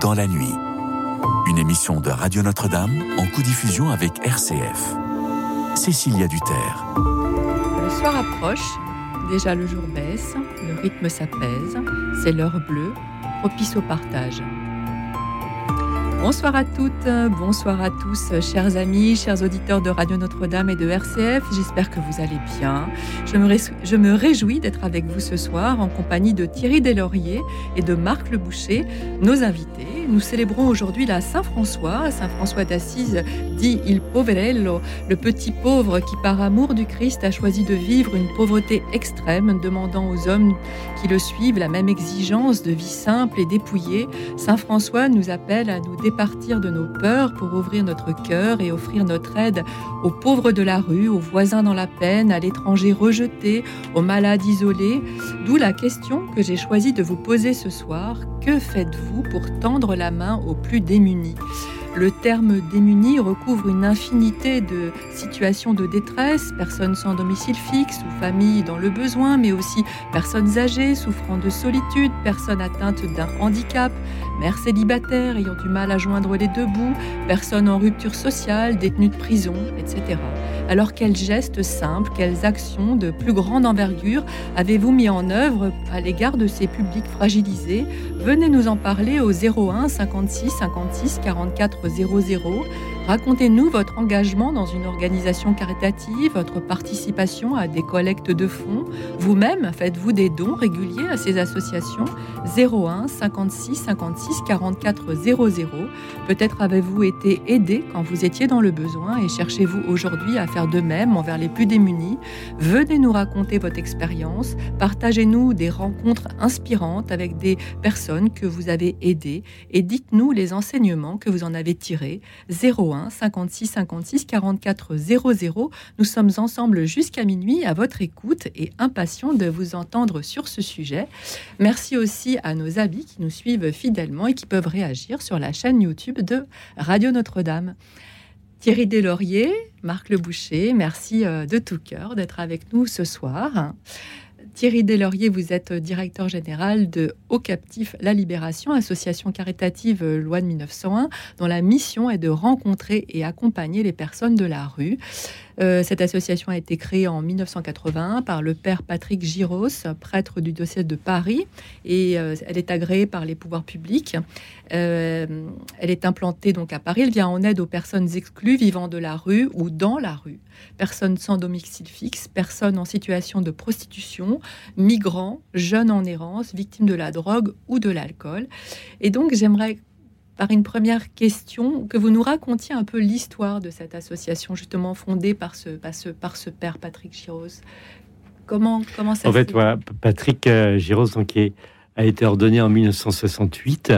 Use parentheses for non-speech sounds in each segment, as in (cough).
dans la nuit. Une émission de Radio Notre-Dame en co-diffusion avec RCF. Cécilia Duterre. Le soir approche, déjà le jour baisse, le rythme s'apaise, c'est l'heure bleue, propice au partage. Bonsoir à toutes, bonsoir à tous, chers amis, chers auditeurs de Radio Notre-Dame et de RCF. J'espère que vous allez bien. Je me, réjouis d'être avec vous ce soir en compagnie de Thierry Deslauriers et de Marc Le Boucher, nos invités. Nous célébrons aujourd'hui la Saint-François, Saint François d'Assise, dit il poverello, le petit pauvre qui par amour du Christ a choisi de vivre une pauvreté extrême, demandant aux hommes qui le suivent la même exigence de vie simple et dépouillée. Saint François nous appelle à nous partir de nos peurs pour ouvrir notre cœur et offrir notre aide aux pauvres de la rue, aux voisins dans la peine, à l'étranger rejeté, aux malades isolés. D'où la question que j'ai choisi de vous poser ce soir. Que faites-vous pour tendre la main aux plus démunis. Le terme démuni recouvre une infinité de situations de détresse, personnes sans domicile fixe ou familles dans le besoin, mais aussi personnes âgées souffrant de solitude, personnes atteintes d'un handicap, mères célibataires ayant du mal à joindre les deux bouts, personnes en rupture sociale, détenues de prison, etc. Alors quels gestes simples, quelles actions de plus grande envergure avez-vous mis en œuvre à l'égard de ces publics fragilisés? Venez nous en parler au 01 56 56 44 00 Racontez-nous votre engagement dans une organisation caritative, votre participation à des collectes de fonds. Vous-même, faites-vous des dons réguliers à ces associations 01 56 56 44 00. Peut-être avez-vous été aidé quand vous étiez dans le besoin et cherchez-vous aujourd'hui à faire de même envers les plus démunis. Venez nous raconter votre expérience. Partagez-nous des rencontres inspirantes avec des personnes que vous avez aidées et dites-nous les enseignements que vous en avez tirés. 01 56 56 44 00. Nous sommes ensemble jusqu'à minuit à votre écoute et impatients de vous entendre sur ce sujet. Merci aussi à nos amis qui nous suivent fidèlement et qui peuvent réagir sur la chaîne YouTube de Radio Notre-Dame. Thierry Deslauriers, Marc Le Boucher, merci euh, de tout cœur d'être avec nous ce soir. Thierry Deslauriers, vous êtes directeur général de Au Captif La Libération, association caritative loi de 1901, dont la mission est de rencontrer et accompagner les personnes de la rue. Euh, cette association a été créée en 1981 par le père Patrick Giros, prêtre du diocèse de Paris, et euh, elle est agréée par les pouvoirs publics. Euh, elle est implantée donc à Paris. Elle vient en aide aux personnes exclues vivant de la rue ou dans la rue, personnes sans domicile fixe, personnes en situation de prostitution, migrants, jeunes en errance, victimes de la drogue ou de l'alcool. Et donc j'aimerais par une première question, que vous nous racontiez un peu l'histoire de cette association justement fondée par ce, par ce, par ce père Patrick Giros. Comment, comment ça En fait, voilà, Patrick euh, Giros donc, a été ordonné en 1968.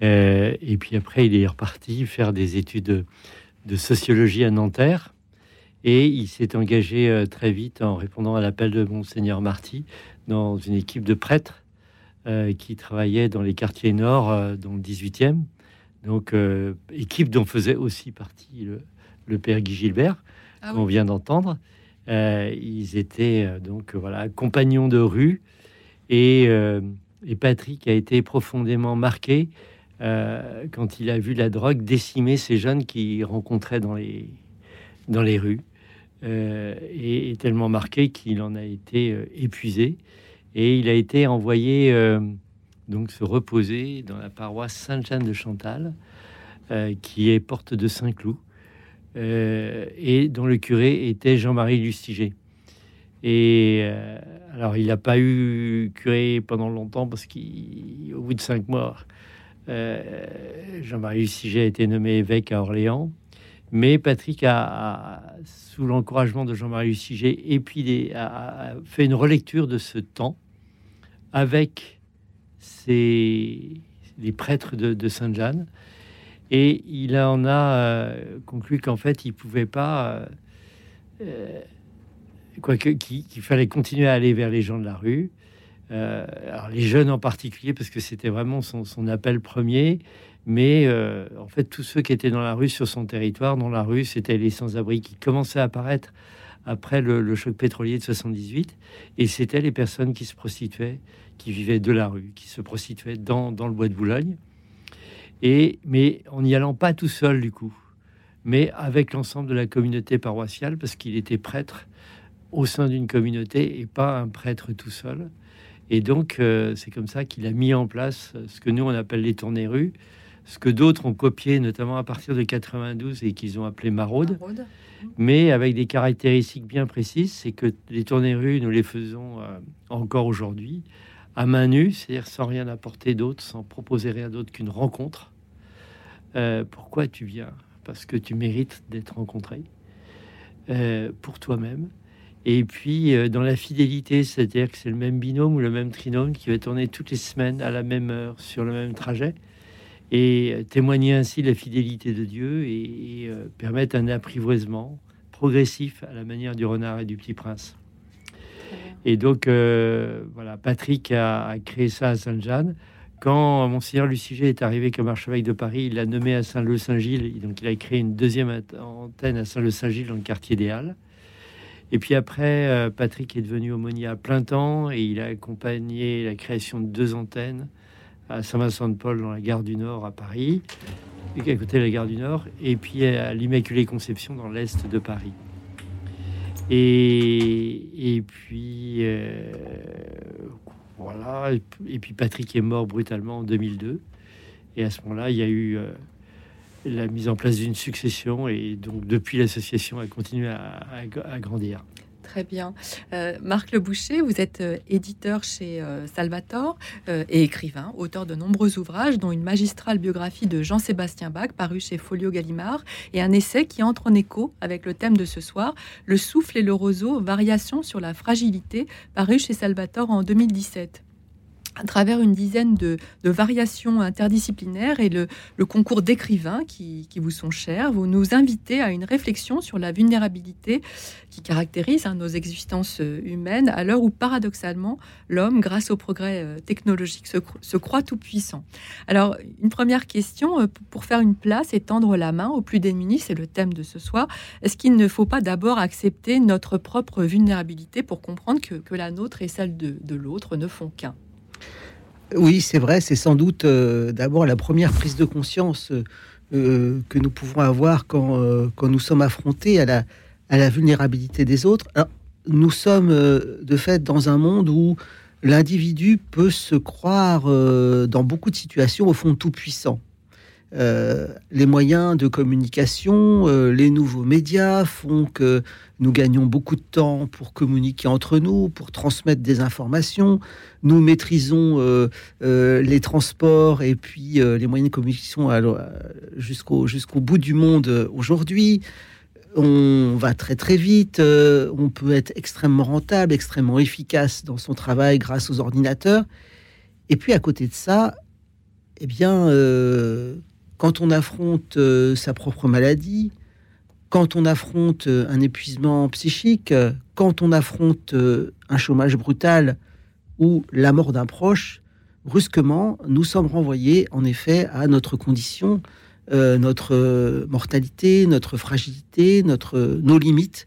Euh, et puis après, il est reparti faire des études de, sociologie à Nanterre. Et il s'est engagé euh, très vite en répondant à l'appel de Monseigneur Marty dans une équipe de prêtres qui travaillait dans les quartiers nord, euh, dans le 18e. Donc, euh, équipe dont faisait aussi partie le, père Guy Gilbert, ah qu'on vient d'entendre. ils étaient donc voilà compagnons de rue et, et, Patrick a été profondément marqué quand il a vu la drogue décimer ces jeunes qu'il rencontrait dans les dans les rues et, et, tellement marqué qu'il en a été épuisé et il a été envoyé euh, donc se reposer dans la paroisse Sainte-Jeanne de Chantal, euh, qui est porte de Saint-Cloud, euh, et dont le curé était Jean-Marie Lustiger. Et alors, il n'a pas eu curé pendant longtemps parce qu'au bout de cinq mois, Jean-Marie Lustiger a été nommé évêque à Orléans. Mais Patrick a, sous l'encouragement de Jean-Marie Lustiger, et puis a, fait une relecture de ce temps avec les prêtres de, Sainte-Jeanne. Et il en a euh, conclu qu'en fait, il pouvait pas, euh, euh, quoi qu'il fallait continuer à aller vers les gens de la rue, alors les jeunes en particulier, parce que c'était vraiment son, appel premier. Mais en fait, tous ceux qui étaient dans la rue sur son territoire, dans la rue, c'était les sans-abri qui commençaient à apparaître après le, choc pétrolier de 78. Et c'était les personnes qui se prostituaient, qui vivaient de la rue, qui se prostituaient dans, dans le bois de Boulogne. Et, mais en n'y allant pas tout seul du coup, mais avec l'ensemble de la communauté paroissiale, parce qu'il était prêtre au sein d'une communauté et pas un prêtre tout seul. Et donc, euh, c'est comme ça qu'il a mis en place ce que nous, on appelle les tournées rues, ce que d'autres ont copié, notamment à partir de 92 et qu'ils ont appelé maraude, mais avec des caractéristiques bien précises. C'est que les tournées rues, nous les faisons euh, encore aujourd'hui à main nue, c'est-à-dire sans rien apporter d'autre, sans proposer rien d'autre qu'une rencontre. Euh, pourquoi tu viens? Parce que tu mérites d'être rencontré pour toi-même et puis, euh, dans la fidélité, c'est-à-dire que c'est le même binôme ou le même trinôme qui va tourner toutes les semaines à la même heure sur le même trajet et euh, témoigner ainsi la fidélité de Dieu et, euh, permettre un apprivoisement progressif à la manière du renard et du petit prince. Et donc, voilà, Patrick a, créé ça à Sainte-Jeanne. Quand Monseigneur Luciger est arrivé comme archevêque de Paris, il l'a nommé à Saint-Leu-Saint-Gilles. Donc, il a créé une deuxième antenne à Saint-Leu-Saint-Gilles dans le quartier des Halles. Et puis après, euh, Patrick est devenu aumônier à plein temps et il a accompagné la création de deux antennes à Saint-Vincent-de-Paul dans la gare du Nord à Paris, à côté de la gare du Nord, et puis à l'Immaculée Conception dans l'est de Paris. Et, et puis euh, voilà, et puis Patrick est mort brutalement en 2002. Et à ce moment-là, il y a eu euh, la mise en place d'une succession et donc depuis l'association a continué à, grandir. Très bien. Euh, Marc Le Boucher, vous êtes euh, éditeur chez euh, Salvatore et écrivain, auteur de nombreux ouvrages, dont une magistrale biographie de Jean-Sébastien Bach, paru chez Folio Gallimard, et un essai qui entre en écho avec le thème de ce soir, Le souffle et le roseau, variation sur la fragilité, paru chez Salvatore en 2017 à travers une dizaine de, variations interdisciplinaires et le, concours d'écrivains qui, vous sont chers, vous nous invitez à une réflexion sur la vulnérabilité qui caractérise hein, nos existences euh, humaines à l'heure où paradoxalement l'homme, grâce au progrès euh, technologique, se, croit tout puissant. Alors, une première question euh, pour faire une place et tendre la main aux plus démunis, c'est le thème de ce soir. Est-ce qu'il ne faut pas d'abord accepter notre propre vulnérabilité pour comprendre que, la nôtre et celle de l'autre ne font qu'un? Oui, c'est vrai, c'est sans doute euh, d'abord la première prise de conscience euh, que nous pouvons avoir quand, euh, nous sommes affrontés à la, vulnérabilité des autres. nous sommes de fait dans un monde où l'individu peut se croire dans beaucoup de situations au fond tout puissant. Euh, les moyens de communication, euh, les nouveaux médias font que nous gagnons beaucoup de temps pour communiquer entre nous, pour transmettre des informations. Nous maîtrisons euh, les transports et puis les moyens de communication jusqu'au jusqu'au bout du monde aujourd'hui. On va très très vite, on peut être extrêmement rentable, extrêmement efficace dans son travail grâce aux ordinateurs. Et puis à côté de ça, eh bien, quand on affronte euh, sa propre maladie, quand on affronte euh, un épuisement psychique, quand on affronte euh, un chômage brutal ou la mort d'un proche, brusquement, nous sommes renvoyés en effet à notre condition, notre mortalité, notre fragilité, notre, nos limites.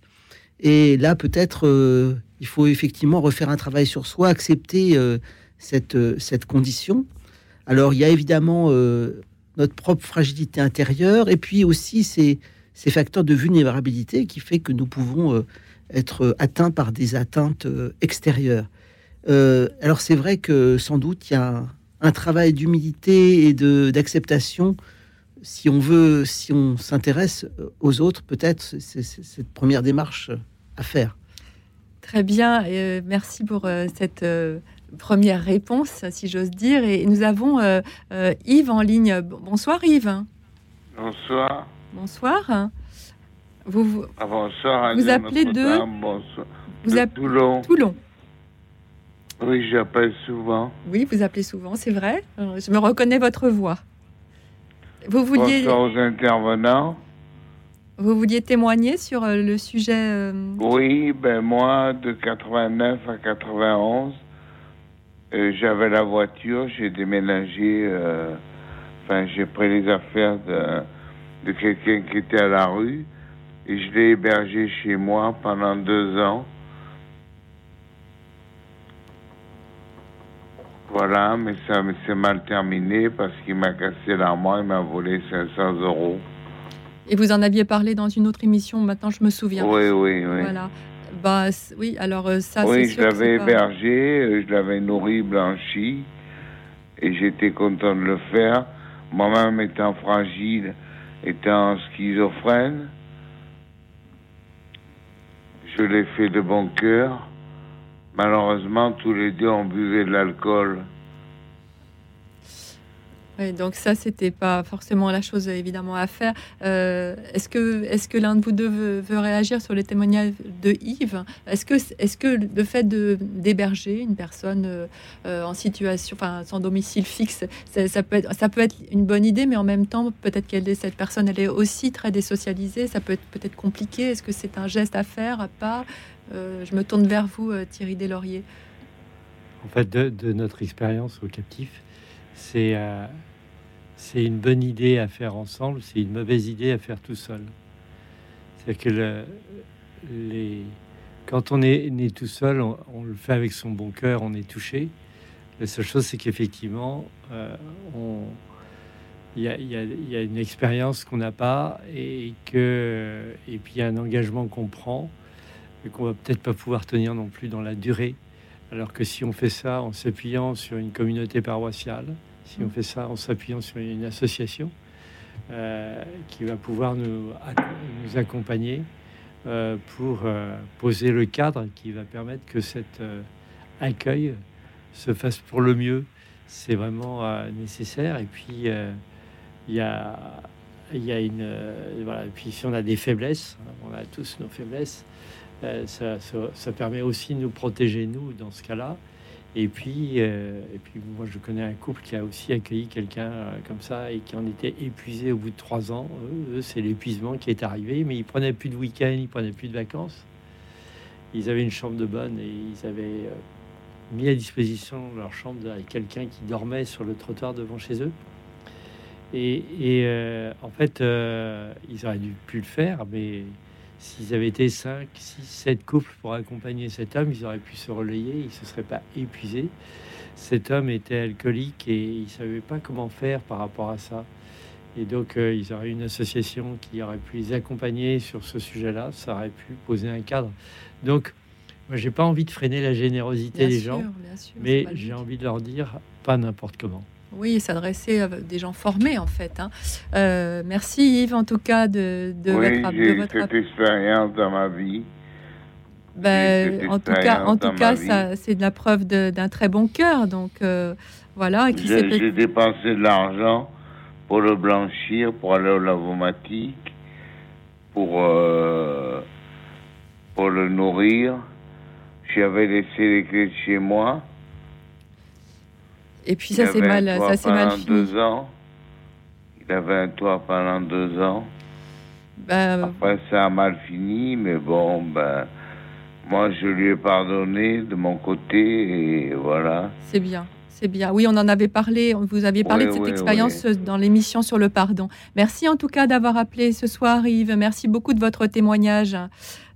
Et là, peut-être, il faut effectivement refaire un travail sur soi, accepter cette, cette condition. Alors, il y a évidemment notre propre fragilité intérieure, et puis aussi ces, ces facteurs de vulnérabilité qui fait que nous pouvons euh, être atteints par des atteintes euh, extérieures. Euh, alors c'est vrai que sans doute il y a un, travail d'humilité et de d'acceptation si on veut, si on s'intéresse aux autres, peut-être c'est cette première démarche à faire. Très bien, merci pour cette première réponse, si j'ose dire. Et nous avons euh, euh, Yves en ligne. Bonsoir Yves. Bonsoir. Bonsoir. Vous, vous, ah, bonsoir. Vous appelez de, Vous appelez Toulon. Toulon. Oui, j'appelle souvent. Oui, vous appelez souvent, c'est vrai. Je me reconnais votre voix. Vous vouliez. Bonsoir aux intervenants. Vous vouliez témoigner sur euh, le sujet. Oui, ben moi, de 89 à 91, euh, j'avais la voiture, j'ai déménagé, euh, enfin j'ai pris les affaires de, de quelqu'un qui était à la rue et je l'ai hébergé chez moi pendant deux ans. Voilà, mais ça s'est mal terminé parce qu'il m'a cassé l'armoire, il m'a volé 500 euros. Et vous en aviez parlé dans une autre émission, maintenant je me souviens. Oui, oui, oui. Voilà. Bah, oui, alors euh, ça, Oui, je l'avais pas- hébergé, euh, je l'avais nourri, blanchi, et j'étais content de le faire. Moi-même étant fragile, étant schizophrène, je l'ai fait de bon cœur. Malheureusement, tous les deux, on buvait de l'alcool. Donc ça, c'était pas forcément la chose évidemment à faire. Euh, est-ce que, est-ce que l'un de vous deux veut, réagir sur le témoignage de Yves? Est-ce que, est-ce que le fait d'héberger une personne euh, en situation, enfin sans domicile fixe, ça, peut être, ça peut être une bonne idée, mais en même temps, peut-être qu'elle est cette personne, elle est aussi très désocialisée. Ça peut être peut-être compliqué. Est-ce que c'est un geste à faire, à pas? Euh, Je me tourne vers vous, Thierry Deslauriers. En fait, de, de notre expérience au captif, c'est c'est une bonne idée à faire ensemble, c'est une mauvaise idée à faire tout seul. C'est-à-dire que le- les, quand on est né tout seul, on, le fait avec son bon cœur, on est touché. La seule chose, c'est qu'effectivement, euh, il y a une expérience qu'on n'a pas et que et puis il y a un engagement qu'on prend et qu'on va peut-être pas pouvoir tenir non plus dans la durée. Alors que si on fait ça en s'appuyant sur une communauté paroissiale, si on fait ça en s'appuyant sur une association euh, qui va pouvoir nous, ac- nous accompagner euh, pour euh, poser le cadre qui va permettre que cet accueil se fasse pour le mieux, c'est vraiment nécessaire. Et puis, il y a, une. voilà. Et puis, si on a des faiblesses, hein, on a tous nos faiblesses, ça permet aussi de nous protéger, nous, dans ce cas-là. Et puis, euh, et puis, moi, je connais un couple qui a aussi accueilli quelqu'un euh, comme ça et qui en était épuisé au bout de trois ans. Eux, c'est l'épuisement qui est arrivé, mais ils prenaient plus de week-end, ils prenaient plus de vacances. Ils avaient une chambre de bonne et ils avaient euh, mis à disposition leur chambre avec quelqu'un qui dormait sur le trottoir devant chez eux. Et, et, euh, en fait, euh, ils auraient dû pu le faire, mais s'ils avaient été 5, 6, 7 couples pour accompagner cet homme, ils auraient pu se relayer, ils ne se seraient pas épuisés. Cet homme était alcoolique et il ne savait pas comment faire par rapport à ça. Et donc, euh, ils auraient eu une association qui aurait pu les accompagner sur ce sujet-là. Ça aurait pu poser un cadre. Donc, moi, j'ai pas envie de freiner la générosité Bien des sûr, gens, sûr, mais j'ai envie de leur dire pas n'importe comment. Oui, s'adresser à des gens formés en fait. hein. Euh, merci Yves en tout cas de, de oui, votre, j'ai votre cette expérience dans ma vie. Ben, en tout cas, en tout cas, ça, c'est de la preuve de- d'un très bon cœur. Donc euh, voilà, qui j'ai dépensé de l'argent pour le blanchir, pour aller au lavomatique, pour, euh, pour le nourrir. J'avais laissé les clés de chez moi. Et puis ça c'est mal, ça c'est mal fini. deux ans. Il avait un toit pendant deux ans. Ben, Après, ça a mal fini, mais bon, ben, moi, je lui ai pardonné de mon côté, et voilà. c'est bien. C'est bien. Oui, on en avait parlé. Vous aviez parlé Oui, de cette oui, expérience dans l'émission sur le pardon. Merci en tout cas d'avoir appelé ce soir, Yves. Merci beaucoup de votre témoignage.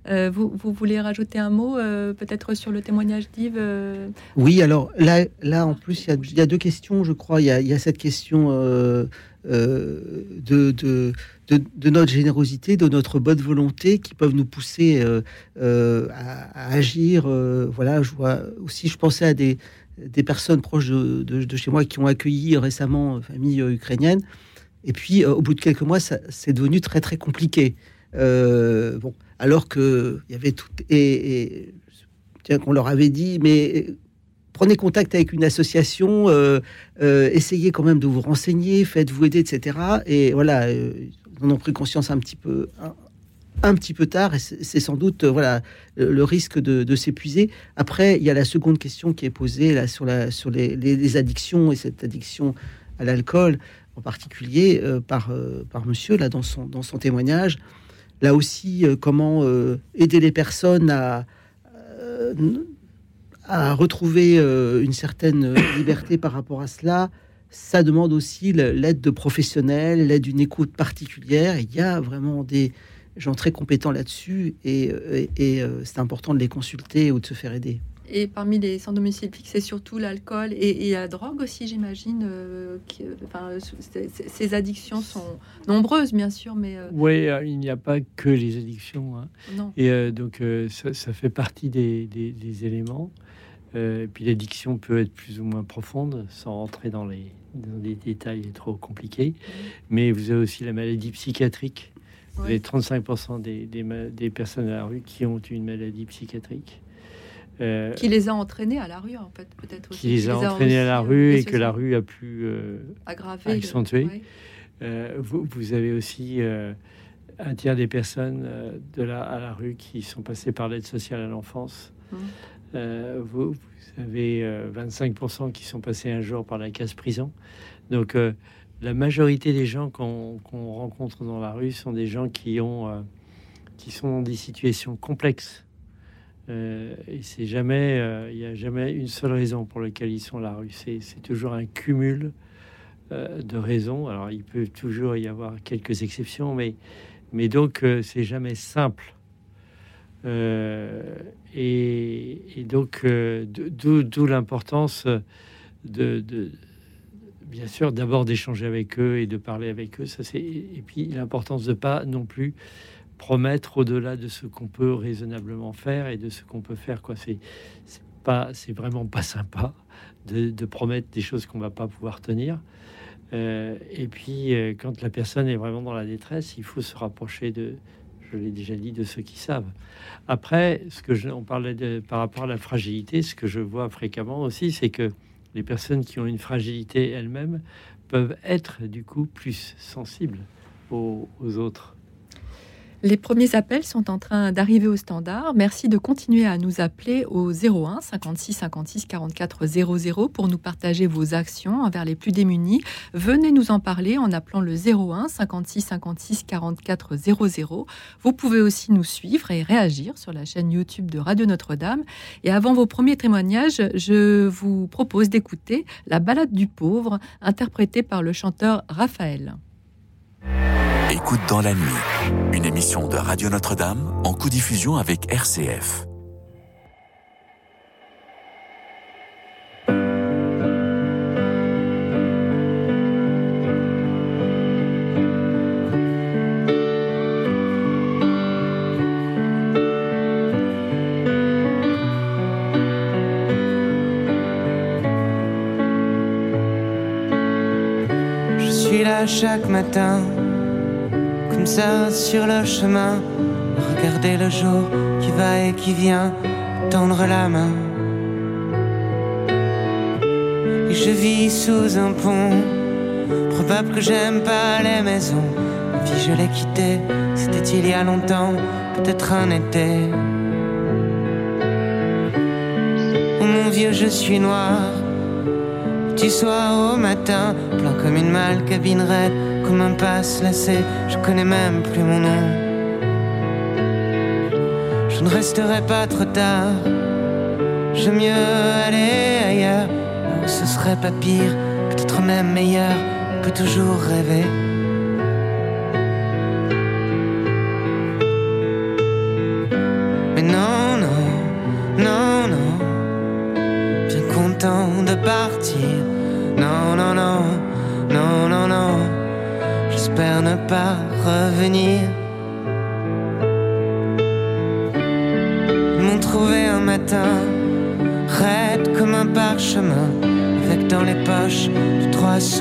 Euh, vous, vous voulez rajouter un mot, euh, peut-être sur le témoignage d'Yves euh, Oui, alors là, là en plus, il y a, il y a deux questions, je crois. Il y a, il y a cette question de, de, de, de notre générosité, de notre bonne volonté qui peuvent nous pousser à, à agir. voilà, je vois aussi, je pensais à des, des personnes proches de, chez moi qui ont accueilli récemment une famille ukrainienne. Et puis, au bout de quelques mois, c'est devenu très, très compliqué. Bon, alors que il y avait tout. Et, tiens, qu'on leur avait dit, mais prenez contact avec une association, euh, euh, essayez quand même de vous renseigner, faites-vous aider, etc. Et voilà, euh, ils en ont pris conscience un petit peu, un, petit peu tard, et c'est sans doute euh, voilà le, risque de, s'épuiser. Après, il y a la seconde question qui est posée là sur la sur les, les- les addictions et cette addiction à l'alcool en particulier par par Monsieur là dans son dans son témoignage. Là aussi, euh, comment euh, aider les personnes à euh, retrouver une certaine liberté par rapport à cela, ça demande aussi l'aide de professionnels, l'aide d'une écoute particulière. Il y a vraiment des gens très compétents là-dessus et, c'est important de les consulter ou de se faire aider. Et parmi les sans domicile fixe, c'est surtout l'alcool et, la drogue aussi, j'imagine. Euh, enfin, ces addictions sont nombreuses, bien sûr, mais... Euh, oui, euh, il n'y a pas que les addictions. Hein. Non. Et donc, ça, fait partie des, éléments. et puis l'addiction peut être plus ou moins profonde, sans rentrer dans les, dans des détails trop compliqués. Mmh. Mais vous avez aussi la maladie psychiatrique. Vous avez 35% des, des, des, personnes à la rue qui ont une maladie psychiatrique. Euh, qui les a entraînés à la rue, en fait, peut-être aussi. Qui les a entraînés à la rue et que la rue a pu euh, aggraver, accentuer. Euh, vous, vous, avez aussi un tiers des personnes de la, à la rue qui sont passées par l'aide sociale à l'enfance. Mmh. Vous, vous, avez 25% qui sont passés un jour par la case prison. Donc, la majorité des gens qu'on rencontre dans la rue sont des gens qui ont qui sont dans des situations complexes euh, et c'est jamais, euh, il n'y a jamais une seule raison pour laquelle ils sont là. C'est, toujours un cumul euh, de raisons. Alors il peut toujours y avoir quelques exceptions, mais, mais donc c'est jamais simple. Et, donc d'où, l'importance de, bien sûr d'abord d'échanger avec eux et de parler avec eux. Ça c'est et puis l'importance de pas non plus promettre au-delà de ce qu'on peut raisonnablement faire et de ce qu'on peut faire. Quoi, c'est pas, c'est vraiment pas sympa de, promettre des choses qu'on va pas pouvoir tenir. Euh, et puis, euh, quand la personne est vraiment dans la détresse, il faut se rapprocher de, je l'ai déjà dit, de ceux qui savent. Après, ce que je, on parlait de, par rapport à la fragilité, ce que je vois fréquemment aussi, c'est que les personnes qui ont une fragilité elles-mêmes peuvent être du coup plus sensibles aux autres. Les premiers appels sont en train d'arriver au standard. Merci de continuer à nous appeler au 01 56 56 44 00 pour nous partager vos actions envers les plus démunis. Venez nous en parler en appelant le 01 56 56 44 00. Vous pouvez aussi nous suivre et réagir sur la chaîne YouTube de Radio Notre-Dame. Et avant vos premiers témoignages, je vous propose d'écouter La balade du pauvre, interprétée par le chanteur Raphaël. Écoute dans la nuit, une émission de Radio Notre-Dame en co-diffusion avec RCF. Je suis là chaque matin ça sur le chemin, regarder le jour qui va et qui vient, tendre la main. Et je vis sous un pont, probable que j'aime pas les maisons. La vie je l'ai quittée, c'était il y a longtemps, peut-être un été. Oh mon vieux, je suis noir. Tu soir au matin, plein comme une malle cabine raide comme un passe lacé, je connais même plus mon nom. Je ne resterai pas trop tard, j'aime mieux aller ailleurs, où ce serait pas pire, peut-être même meilleur, on peut toujours rêver.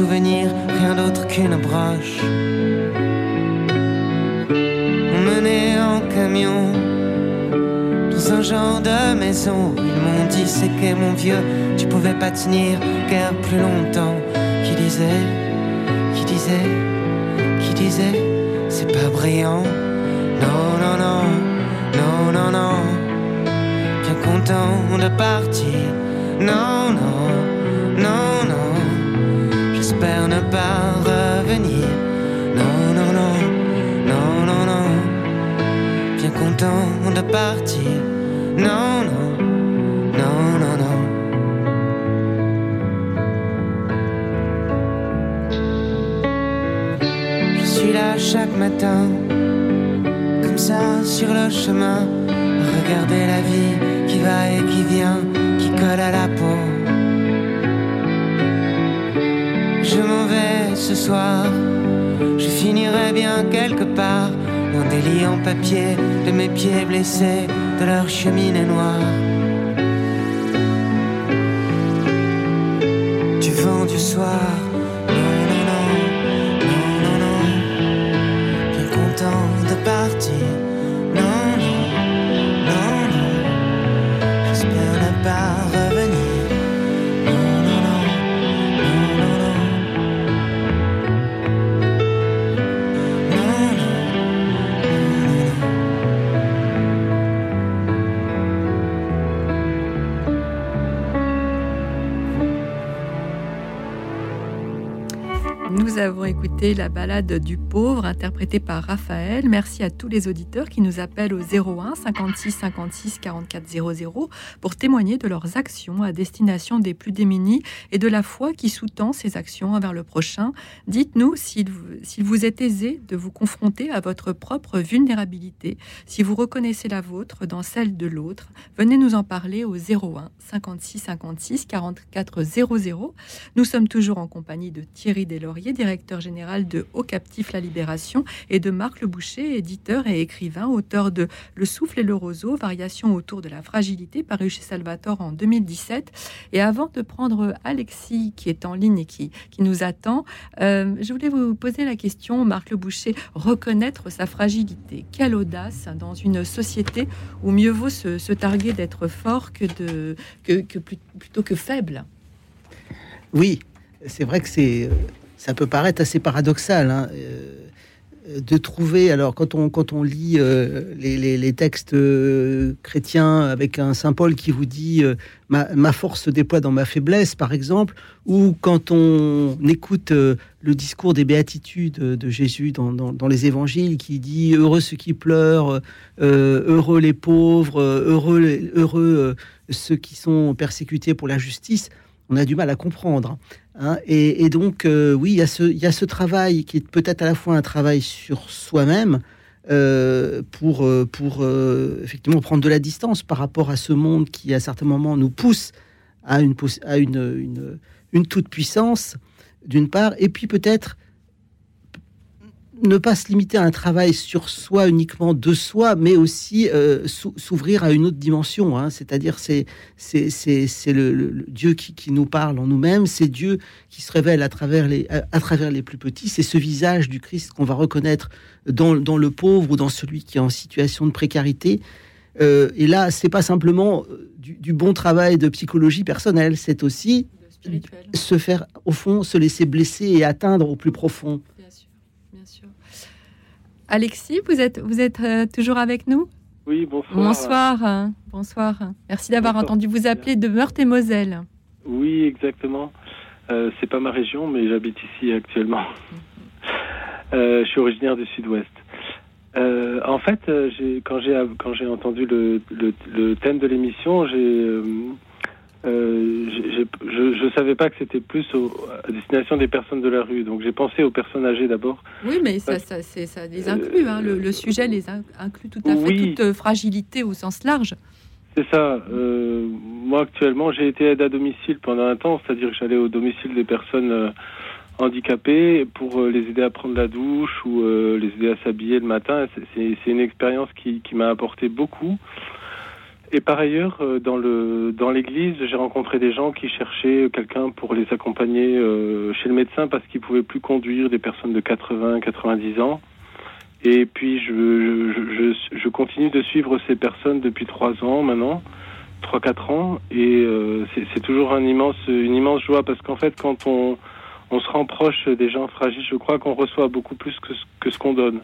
Rien d'autre qu'une broche. Menait en camion dans un genre de maison. Ils m'ont dit c'est que mon vieux, tu pouvais pas tenir guère plus longtemps. Qui disait, qui disait c'est pas brillant. Non, non, non, non, non, non. Bien content de partir. Non, non, revenir. Non, non, non, non, non, non. Bien content de partir. Non, non. chaque matin, comme ça sur le chemin, Regardez la vie qui va et qui vient, qui colle à la peau. Je finirai bien quelque part, dans des lits en papier de mes pieds blessés, de leur cheminée noire. Du vent du soir. La balade du pauvre interprétée par Raphaël. Merci à tous les auditeurs qui nous appellent au 01 56 56 44 00 pour témoigner de leurs actions à destination des plus démunis et de la foi qui sous-tend ces actions envers le prochain. Dites-nous s'il vous, est aisé de vous confronter à votre propre vulnérabilité, si vous reconnaissez la vôtre dans celle de l'autre. Venez nous en parler au 01 56 56 44 00. Nous sommes toujours en compagnie de Thierry Deslauriers, directeur général de Au Captif La Libération, et de Marc Le Boucher, éditeur et écrivain, auteur de Le souffle et le roseau, variation autour de la fragilité, paru chez Salvatore en 2017. Et avant de prendre Alexis, qui est en ligne et qui, qui nous attend, euh, je voulais vous poser la question, Marc Le Boucher, reconnaître sa fragilité. Quelle audace dans une société où mieux vaut se, targuer d'être fort que, de, que, plutôt que faible? Oui, c'est vrai que c'est, ça peut paraître assez paradoxal hein, euh, de trouver. Alors, quand on quand on lit euh, les, textes euh, chrétiens avec un saint Paul qui vous dit ma, force se déploie dans ma faiblesse, par exemple, ou quand on écoute le discours des béatitudes de Jésus dans, dans- dans les évangiles qui dit heureux ceux qui pleurent, heureux les pauvres, heureux heureux ceux qui sont persécutés pour la justice on a du mal à comprendre. Hein. Et, donc, euh, oui, il y, a ce- travail qui est peut-être à la fois un travail sur soi-même euh, pour, euh, effectivement prendre de la distance par rapport à ce monde qui, à certains moments, nous pousse à une toute-puissance, d'une part, et puis peut-être ne pas se limiter à un travail sur soi uniquement de soi, mais aussi euh, s'ou- s'ouvrir à une autre dimension. hein. C'est-à-dire, c'est c'est le, le- le Dieu qui, qui nous parle en nous-mêmes, c'est Dieu qui se révèle à travers les à, à travers les plus petits. C'est ce visage du Christ qu'on va reconnaître dans, dans le pauvre ou dans celui qui est en situation de précarité. Euh, et là, c'est pas simplement euh, du, du bon travail de psychologie personnelle, c'est aussi se faire, au fond, se laisser blesser et atteindre au plus profond. Bien sûr, bien sûr. Alexis, vous êtes, vous êtes euh, toujours avec nous? Oui, bonsoir. Bonsoir. euh, Bonsoir. Merci d'avoir entendu vous appeler de Meurthe-et-Moselle. Oui, exactement. Euh, c'est pas ma région, mais j'habite ici actuellement. Euh, je suis originaire du Sud-Ouest. Euh, en fait, quand j'ai quand j'ai entendu le, le, le thème de l'émission, j'ai euh, euh, je je savais pas que c'était plus au, à destination des personnes de la rue. Donc j'ai pensé aux personnes âgées d'abord. Oui, mais ça, ça, ça les inclut. hein. Le, le sujet les in- inclut tout à fait Oui. toute euh, fragilité au sens large. C'est ça. Euh, moi, actuellement, j'ai été aide à domicile pendant un temps, c'est-à-dire que j'allais au domicile des personnes euh, handicapées pour euh, les aider à prendre la douche ou euh, les aider à s'habiller le matin. C'est- une expérience qui, qui m'a apporté beaucoup. Et par ailleurs, euh, dans le dans l'église, j'ai rencontré des gens qui cherchaient quelqu'un pour les accompagner euh, chez le médecin parce qu'ils pouvaient plus conduire des personnes de 80, 90 ans. Et puis je, je, je, continue de suivre ces personnes depuis trois ans maintenant, trois quatre ans, et euh, c'est toujours un immense, une immense joie parce qu'en fait quand on on se rend proche des gens fragiles, je crois qu'on reçoit beaucoup plus que ce, que ce qu'on donne.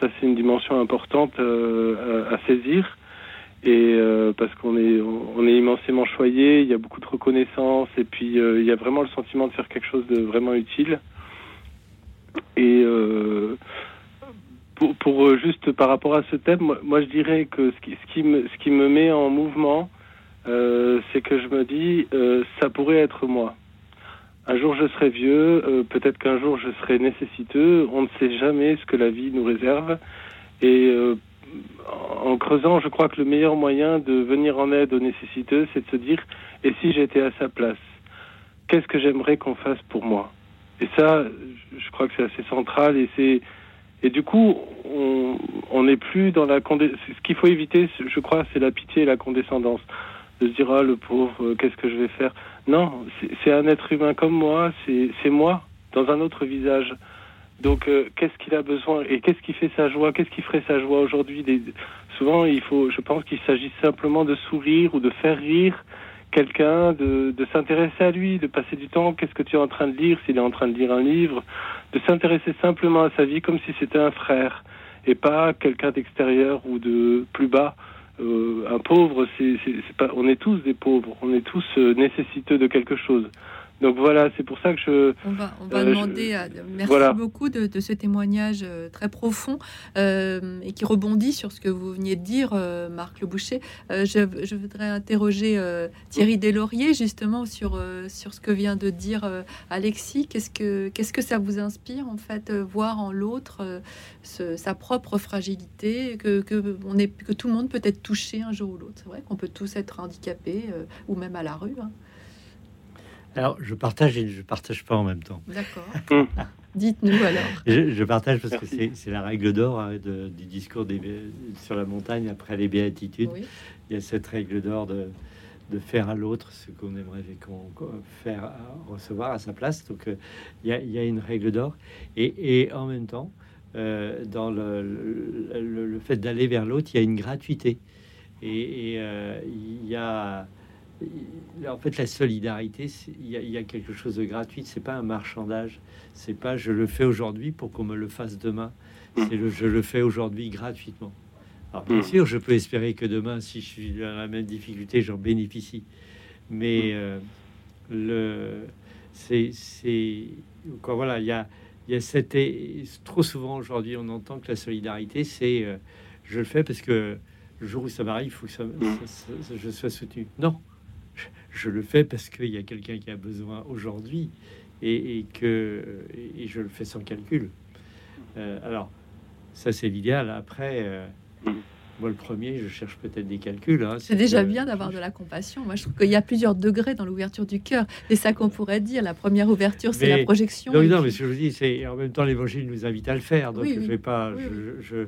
Ça c'est une dimension importante euh, à saisir. Et euh, parce qu'on est on, est immensément choyé, il y a beaucoup de reconnaissance et puis euh, il y a vraiment le sentiment de faire quelque chose de vraiment utile. Et euh, pour, juste par rapport à ce thème, moi, je dirais que ce qui, ce qui, me, ce qui me met en mouvement, c'est que je me dis, ça pourrait être moi. Un jour je serai vieux, peut-être qu'un jour je serai nécessiteux, on ne sait jamais ce que la vie nous réserve. Et en creusant, je crois que le meilleur moyen de venir en aide aux nécessiteux, c'est de se dire et si j'étais à sa place, qu'est-ce que j'aimerais qu'on fasse pour moi? Et ça, je crois que c'est assez central et c'est et du coup, on n'est plus dans la Ce qu'il faut éviter, je crois, c'est la pitié et la condescendance. De se dire, ah, le pauvre, euh, qu'est-ce que je vais faire? Non, c'est un être humain comme moi, c'est moi, dans un autre visage. Donc, euh, qu'est-ce qu'il a besoin et qu'est-ce qui fait sa joie? Qu'est-ce qui ferait sa joie aujourd'hui? Souvent, il faut, je pense qu'il s'agit simplement de sourire ou de faire rire quelqu'un, de, de s'intéresser à lui, de passer du temps. Qu'est-ce que tu es en train de lire S'il est en train de lire un livre, de s'intéresser simplement à sa vie comme si c'était un frère et pas quelqu'un d'extérieur ou de plus bas. Euh, un pauvre, c'est, pas, on est tous des pauvres, on est tous euh, nécessiteux de quelque chose. Donc voilà, c'est pour ça que je. On va, on va euh, demander. À, merci beaucoup de, ce témoignage euh, très profond euh, et qui rebondit sur ce que vous veniez de dire, Marc Le Boucher. Je, voudrais interroger Thierry Deslauriers justement sur, sur ce que vient de dire Alexis. Qu'est-ce que, qu'est-ce que ça vous inspire en fait, voir en l'autre sa propre fragilité, que, que, on est, que tout le monde peut être touché un jour ou l'autre? C'est vrai qu'on peut tous être handicapés ou même à la rue. Hein. Alors, je partage et je partage pas en même temps. D'accord. (laughs) Hum. Dites-nous alors. Je, partage parce que c'est la règle d'or hein, du discours des, sur la montagne après les béatitudes. Il y a cette règle d'or de, de, faire à l'autre ce qu'on aimerait qu'on faire recevoir à sa place. Donc, euh, il, y a, une règle d'or. Et, en même temps, euh, dans le, le, fait d'aller vers l'autre, il y a une gratuité. Et, euh, il y a en fait, la solidarité, il y, a quelque chose de gratuit. C'est pas un marchandage. C'est pas je le fais aujourd'hui pour qu'on me le fasse demain. C'est le je le fais aujourd'hui gratuitement. Alors bien sûr, je peux espérer que demain, si je suis dans la même difficulté, j'en bénéficie. Mais euh, le c'est quoi voilà, il y a il y a cette trop souvent aujourd'hui, on entend que la solidarité, c'est euh, je le fais parce que le jour où ça m'arrive, il faut que ça, je sois soutenu. Non, je le fais parce qu'il y a quelqu'un qui a besoin aujourd'hui et, que et je le fais sans calcul. Euh, alors, ça c'est l'idéal. Après, euh, moi le premier, je cherche peut-être des calculs. Hein. c'est déjà bien d'avoir de la compassion. Moi, je trouve qu'il y a plusieurs degrés dans l'ouverture du cœur. Et ça qu'on pourrait dire. La première ouverture, c'est la projection. Non, non, mais ce que je dis, c'est en même temps, l'Évangile nous invite à le faire. Donc, je vais pas. je, je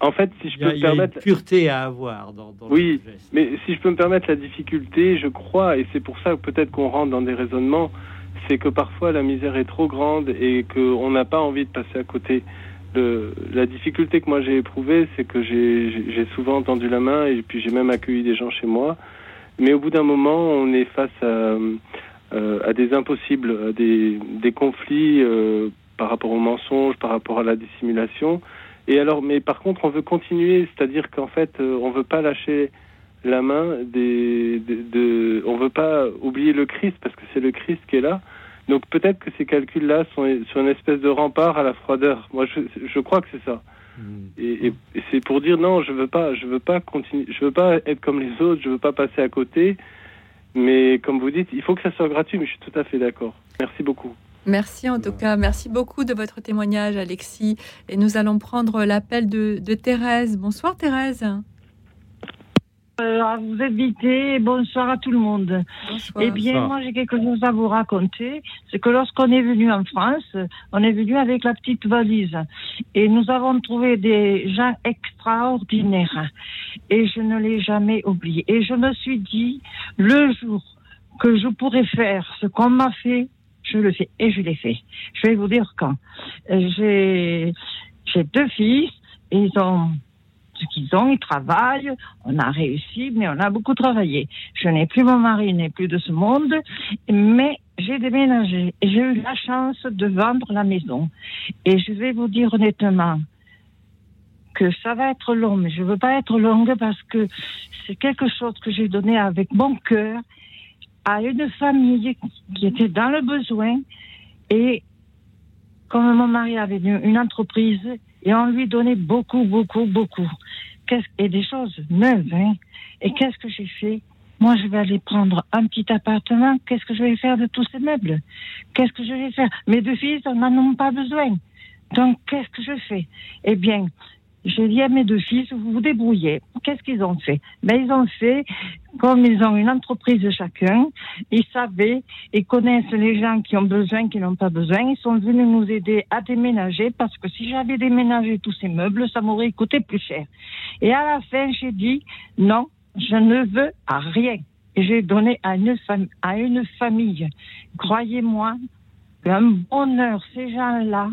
en fait, si je peux me permettre. une pureté à avoir dans, Oui, mais si je peux me permettre la difficulté, je crois, et c'est pour ça peut-être qu'on rentre dans des raisonnements, c'est que parfois la misère est trop grande et qu'on n'a pas envie de passer à côté. De, la difficulté que moi j'ai éprouvée, c'est que j'ai souvent tendu la main et puis j'ai même accueilli des gens chez moi. Mais au bout d'un moment, on est face à, euh, à des impossibles, à des, des conflits euh, par rapport aux mensonges, par rapport à la dissimulation. Et alors, mais par contre, on veut continuer, c'est-à-dire qu'en fait, euh, on veut pas lâcher la main des, de, de, on veut pas oublier le Christ parce que c'est le Christ qui est là. Donc peut-être que ces calculs-là sont sur une espèce de rempart à la froideur. Moi, je, je crois que c'est ça. Hmm. Et, et, c'est pour dire non, je veux pas, je veux pas continuer, je veux pas être comme les autres, je veux pas passer à côté. Mais comme vous dites, il faut que ça soit gratuit. Mais je suis tout à fait d'accord. Merci beaucoup. Merci en tout cas, merci beaucoup de votre témoignage, Alexis. Et nous allons prendre l'appel de, Thérèse. Bonsoir Thérèse. Euh, à vous inviter, bonsoir à tout le monde. Eh bien, moi j'ai quelque chose à vous raconter. C'est que lorsqu'on est venu en France, on est venu avec la petite valise et nous avons trouvé des gens extraordinaires. Et je ne l'ai jamais oublié. Et je me suis dit, le jour que je pourrais faire ce qu'on m'a fait, je le fais et je l'ai fait. Je vais vous dire quand. Euh, j'ai deux fils, ils ont ce qu'ils ont, ils travaillent, on a réussi, mais on a beaucoup travaillé. Je n'ai plus mon mari, n'est plus de ce monde, mais j'ai déménagé j'ai eu la chance de vendre la maison. Et je vais vous dire honnêtement que ça va être long, mais je veux pas être longue parce que c'est quelque chose que j'ai donné avec mon cœur à une famille qui était dans le besoin et comme mon mari avait une, entreprise et on lui donnait beaucoup, beaucoup, beaucoup. Et des choses neuves. Hein. Et qu'est-ce que j'ai fait? Moi, je vais aller prendre un petit appartement. Qu'est-ce que je vais faire de tous ces meubles? Qu'est-ce que je vais faire? Mes deux fils n'en ont pas besoin. Donc, qu'est-ce que je fais? Eh bien, j'ai dit à mes deux fils, vous vous débrouillez. Qu'est-ce qu'ils ont fait? Ben ils ont fait comme ils ont une entreprise chacun. Ils savaient, ils connaissent les gens qui ont besoin, qui n'ont pas besoin. Ils sont venus nous aider à déménager parce que si j'avais déménagé tous ces meubles, ça m'aurait coûté plus cher. Et à la fin, j'ai dit non, je ne veux rien. Et j'ai donné à une, à une famille. Croyez-moi, un bonheur, ces gens-là,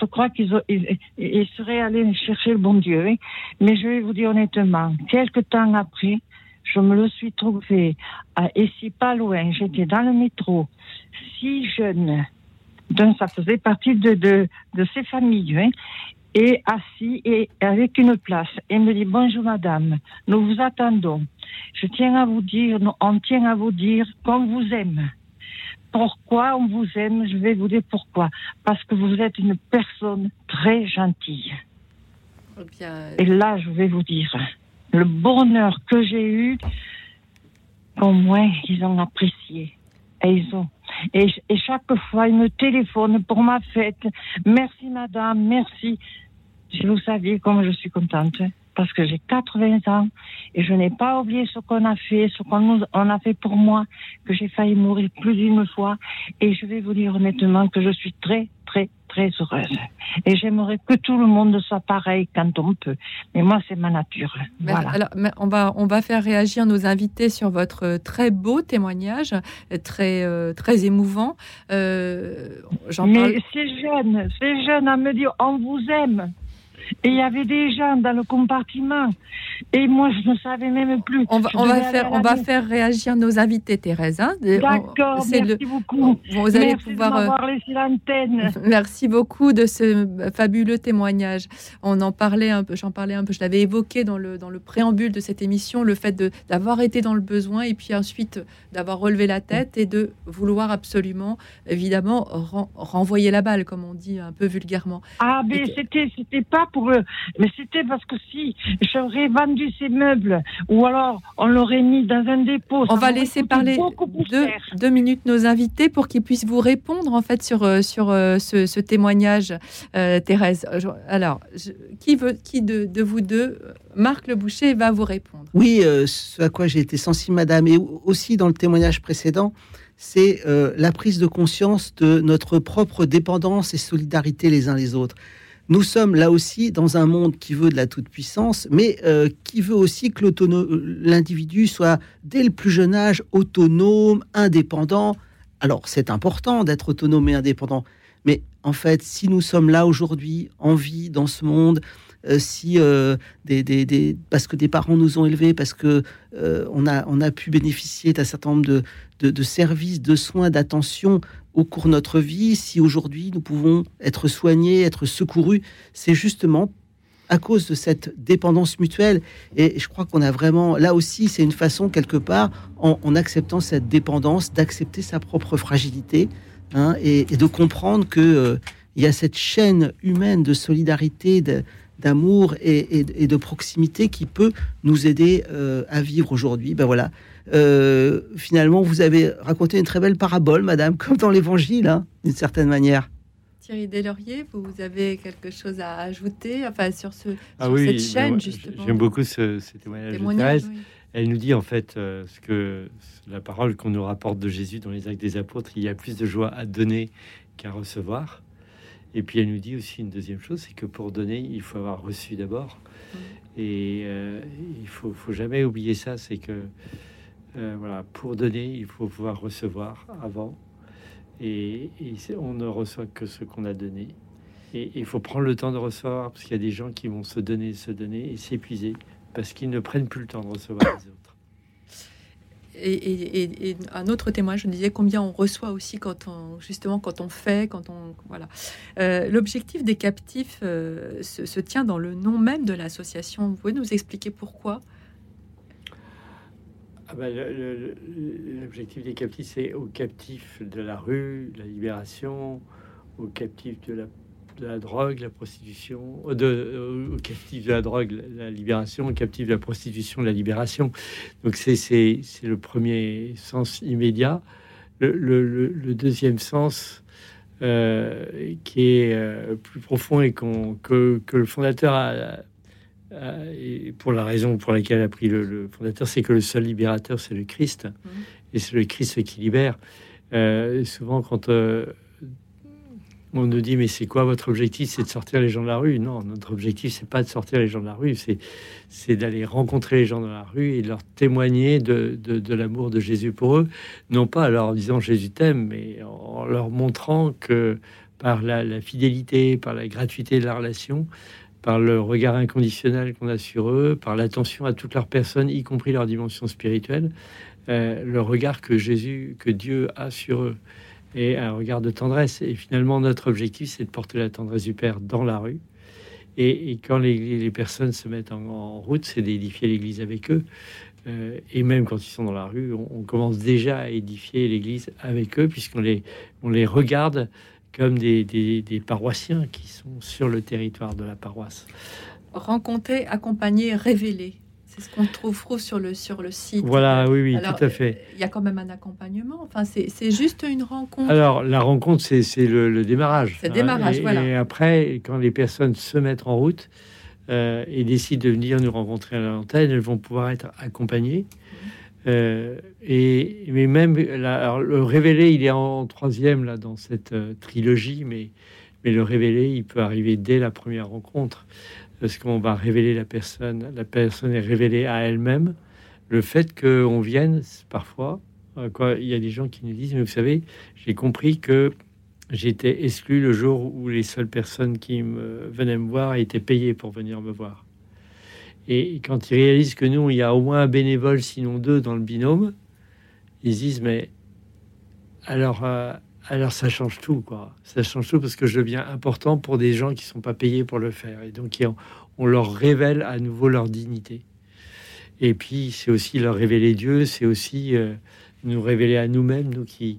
je crois qu'ils ils, seraient allés chercher le bon Dieu. Hein. Mais je vais vous dire honnêtement, quelques temps après, je me le suis trouvé ici pas loin. J'étais dans le métro, si jeune. Donc ça faisait partie de, de, de ces familles. Hein. et assis et avec une place. Et me dit bonjour madame, nous vous attendons. Je tiens à vous dire, on tient à vous dire qu'on vous aime. Pourquoi on vous aime Je vais vous dire pourquoi. Parce que vous êtes une personne très gentille. Eh et là, je vais vous dire, le bonheur que j'ai eu, au moins, ils ont apprécié. Et ils ont. Et, et chaque fois, ils me téléphonent pour ma fête. Merci, madame, merci. Si vous saviez comme je suis contente parce que j'ai 80 ans et je n'ai pas oublié ce qu'on a fait, ce qu'on on a fait pour moi, que j'ai failli mourir plus d'une fois. Et je vais vous dire honnêtement que je suis très, très, très heureuse. Et j'aimerais que tout le monde soit pareil quand on peut. Mais moi, c'est ma nature. voilà. Alors, on, va, on va faire réagir nos invités sur votre très beau témoignage, très, euh, très émouvant. Euh, Mais c'est jeune, c'est jeune à me dire on vous aime. Et il y avait des gens dans le compartiment. Et moi, je ne savais même plus. On va, on va faire, on va faire réagir nos invités, Thérèse. Hein. D'accord, merci beaucoup. Vous allez pouvoir. De euh, laissé l'antenne. (laughs) Merci beaucoup de ce fabuleux témoignage. On en parlait un peu, j'en parlais un peu, je l'avais évoqué dans le, dans le préambule de cette émission, le fait d'avoir été dans le besoin et puis ensuite d'avoir relevé la tête et de vouloir absolument, évidemment, renvoyer la balle, comme on dit un peu vulgairement. Ah, mais c'était pas pour mais c'était parce que si j'aurais vendu ces meubles, ou alors on l'aurait mis dans un dépôt. On va laisser parler deux, deux, minutes nos invités pour qu'ils puissent vous répondre en fait sur, euh, sur euh, ce, témoignage, euh, Thérèse. Alors, qui, veut, qui de, de, vous deux, Marc Le Boucher, va vous répondre? Oui, ce à quoi j'ai été sensible, madame, et aussi dans le témoignage précédent c'est la prise de conscience de notre propre dépendance et solidarité les uns les autres. Nous sommes là aussi dans un monde qui veut de la toute-puissance, mais euh, qui veut aussi que l'individu soit dès le plus jeune âge autonome, indépendant. Alors c'est important d'être autonome et indépendant, mais en fait, si nous sommes là aujourd'hui en vie dans ce monde, euh, si euh, des, parce que des parents nous ont élevés, parce que on, a, on a pu bénéficier d'un certain nombre de, de, services, de soins, d'attention au cours de notre vie, si aujourd'hui nous pouvons être soignés, être secourus, c'est justement à cause de cette dépendance mutuelle. Et je crois qu'on a vraiment, là aussi, c'est une façon, quelque part, en, acceptant cette dépendance, d'accepter sa propre fragilité hein, et, de comprendre que il y a cette chaîne humaine de solidarité, d'amour et, de proximité qui peut nous aider euh, à vivre aujourd'hui. Ben voilà. Euh, finalement, vous avez raconté une très belle parabole, Madame, comme dans l'Évangile, hein, d'une certaine manière. Thierry Delaurier, vous avez quelque chose à ajouter, enfin sur ce ah cette chaîne justement? J'aime beaucoup ce, témoignage, de Thérèse. Elle nous dit en fait euh, ce que la parole qu'on nous rapporte de Jésus dans les Actes des Apôtres, il y a plus de joie à donner qu'à recevoir. Et puis elle nous dit aussi une deuxième chose, c'est que pour donner, il faut avoir reçu d'abord. Mm. Et euh, il faut, faut jamais oublier ça, c'est que euh, voilà, pour donner, il faut pouvoir recevoir avant. Et, on ne reçoit que ce qu'on a donné. Et il faut prendre le temps de recevoir, parce qu'il y a des gens qui vont se donner, se donner et s'épuiser, parce qu'ils ne prennent plus le temps de recevoir les autres et, un autre témoignage, je disais combien on reçoit aussi quand on, justement, quand on fait, quand on, voilà. Euh, l'objectif des captifs euh, se, tient dans le nom même de l'association. Vous pouvez nous expliquer pourquoi? Ah ben, L'objectif des captifs, c'est aux captifs de la rue, la libération, aux captifs de la de la drogue, la prostitution, euh, de, euh, captif de la drogue, la, libération, captif de la prostitution, la libération. Donc c'est le premier sens immédiat. Le, le, deuxième sens, qui est plus profond et que, le fondateur a, et pour la raison pour laquelle a pris le, fondateur, c'est que le seul libérateur, c'est le Christ, mmh. et c'est le Christ qui libère. souvent, quand on nous dit mais c'est quoi votre objectif? C'est de sortir les gens de la rue. Non, notre objectif c'est pas de sortir les gens de la rue, c'est c'est d'aller rencontrer les gens dans la rue et leur témoigner de, de, l'amour de Jésus pour eux, non pas en leur disant Jésus t'aime, mais en leur montrant que par la, fidélité, par la gratuité de la relation, par le regard inconditionnel qu'on a sur eux, par l'attention à toutes leurs personnes, y compris leur dimension spirituelle, euh, le regard que Jésus, que Dieu a sur eux et un regard de tendresse. Et finalement, notre objectif, c'est de porter la tendresse du Père dans la rue. Et, quand les, personnes se mettent en, route, c'est d'édifier l'Église avec eux. Euh, et même quand ils sont dans la rue, on, commence déjà à édifier l'Église avec eux, puisqu'on les, on les regarde comme des, des, des paroissiens qui sont sur le territoire de la paroisse. Rencontrer, accompagner, révéler. C'est ce qu'on trouve sur le, sur le site. Voilà, oui, oui, tout à fait. Il y a quand même un accompagnement. Enfin, c'est juste une rencontre. Alors, la rencontre, c'est le, démarrage. C'est le démarrage, et, voilà. Et après, quand les personnes se mettent en route euh, et décident de venir nous rencontrer à l'antenne, elles vont pouvoir être accompagnées. Euh, et mais même le révélé, il est en troisième là dans cette euh, trilogie, mais mais le révélé, il peut arriver dès la première rencontre parce qu'on va révéler la personne, la personne est révélée à elle-même. Le fait qu'on vienne, parfois, euh, quoi, il y a des gens qui nous disent, mais vous savez, j'ai compris que j'étais exclu le jour où les seules personnes qui me, venaient me voir étaient payées pour venir me voir. Et quand ils réalisent que nous, il y a au moins un bénévole, sinon deux, dans le binôme, ils disent, mais alors, euh, alors ça change tout, quoi. Ça change tout parce que je deviens important pour des gens qui sont pas payés pour le faire. Et donc, on, leur révèle à nouveau leur dignité. Et puis, c'est aussi leur révéler Dieu, c'est aussi euh, nous révéler à nous-mêmes, nous qui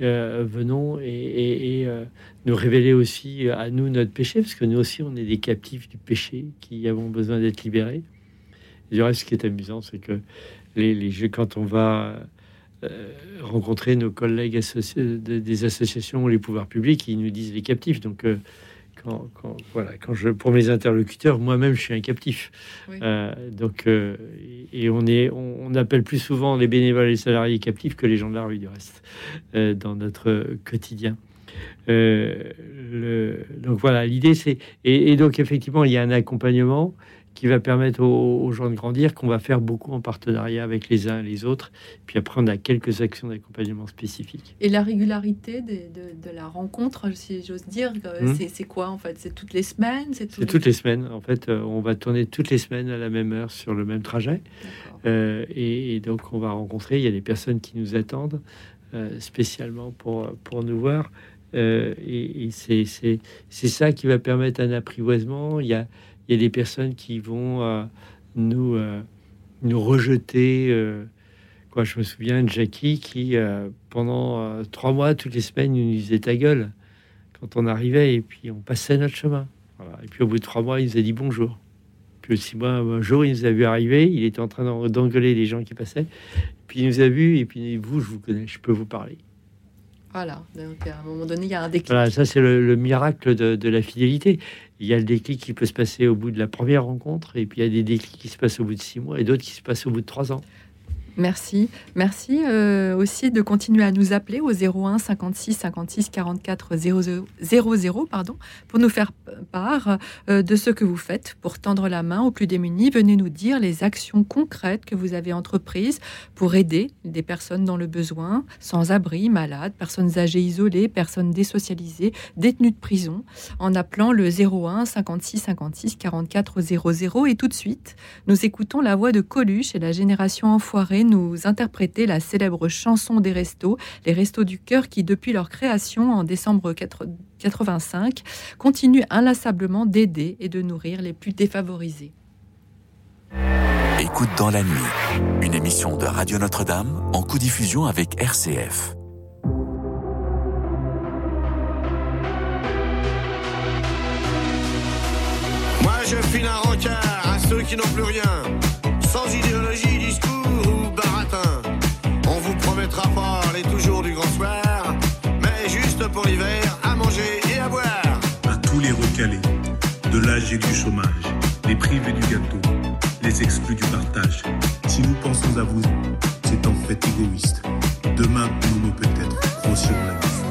euh, venons, et, euh, nous révéler aussi à nous notre péché, parce que nous aussi, on est des captifs du péché qui avons besoin d'être libérés. Du reste, ce qui est amusant, c'est que les, jeux, quand on va rencontrer nos collègues des associations ou les pouvoirs publics qui nous disent les captifs. Donc, euh, quand, voilà, quand je, pour mes interlocuteurs, moi-même, je suis un captif. Euh, donc, et on est, on, appelle plus souvent les bénévoles et les salariés captifs que les gens de la rue, du reste, dans notre quotidien. Le, donc voilà, l'idée c'est et, et, donc effectivement il y a un accompagnement qui va permettre aux, gens de grandir, qu'on va faire beaucoup en partenariat avec les uns et les autres. Puis après, on a quelques actions d'accompagnement spécifiques. Et la régularité de, la rencontre, si j'ose dire, euh, hmm. c'est quoi en fait? C'est toutes les semaines? C'est toutes les semaines. En fait, euh, on va tourner toutes les semaines à la même heure sur le même trajet. Euh, et, donc, on va rencontrer, il y a des personnes qui nous attendent spécialement pour, pour nous voir. et, et c'est ça qui va permettre un apprivoisement. Il y a il y a des personnes qui vont euh, nous, euh, nous rejeter. Euh, quoi, je me souviens de Jackie qui, pendant trois mois, toutes les semaines, nous disait ta gueule quand on arrivait et puis on passait notre chemin. Et puis au bout de trois mois, il nous a dit bonjour. Puis aussi, moi, un jour, il nous a vu arriver, il était en train d'engueuler les gens qui passaient. Puis il nous a vus et puis vous, je vous connais, je peux vous parler. Voilà, donc à un moment donné, il y a un déclic. Voilà, ça c'est le, miracle de, de, la fidélité il y a le déclic qui peut se passer au bout de la première rencontre, et puis il y a des déclics qui se passent au bout de six mois, et d'autres qui se passent au bout de trois ans. Merci. Merci euh, aussi de continuer à nous appeler au 01 56 56 44 00, 00 pardon, pour nous faire part euh, de ce que vous faites pour tendre la main aux plus démunis. Venez nous dire les actions concrètes que vous avez entreprises pour aider des personnes dans le besoin, sans abri, malades, personnes âgées isolées, personnes désocialisées, détenues de prison, en appelant le 01 56 56 44 00. Et tout de suite, nous écoutons la voix de Coluche et la génération enfoirée nous interpréter la célèbre chanson des restos, les restos du cœur qui, depuis leur création en décembre 85, continuent inlassablement d'aider et de nourrir les plus défavorisés. Écoute dans la nuit, une émission de Radio Notre-Dame en co-diffusion avec RCF. Moi je file un rencard à ceux qui n'ont plus rien, sans idéologie, discours on vous promettra pas les toujours du grand soir, mais juste pour l'hiver, à mon à boire. À tous les recalés, de l'âge et du chômage, les privés du gâteau, les exclus du partage. Si nous pensons à vous, c'est en fait égoïste. Demain, nous nous peut-être grossirons la vie.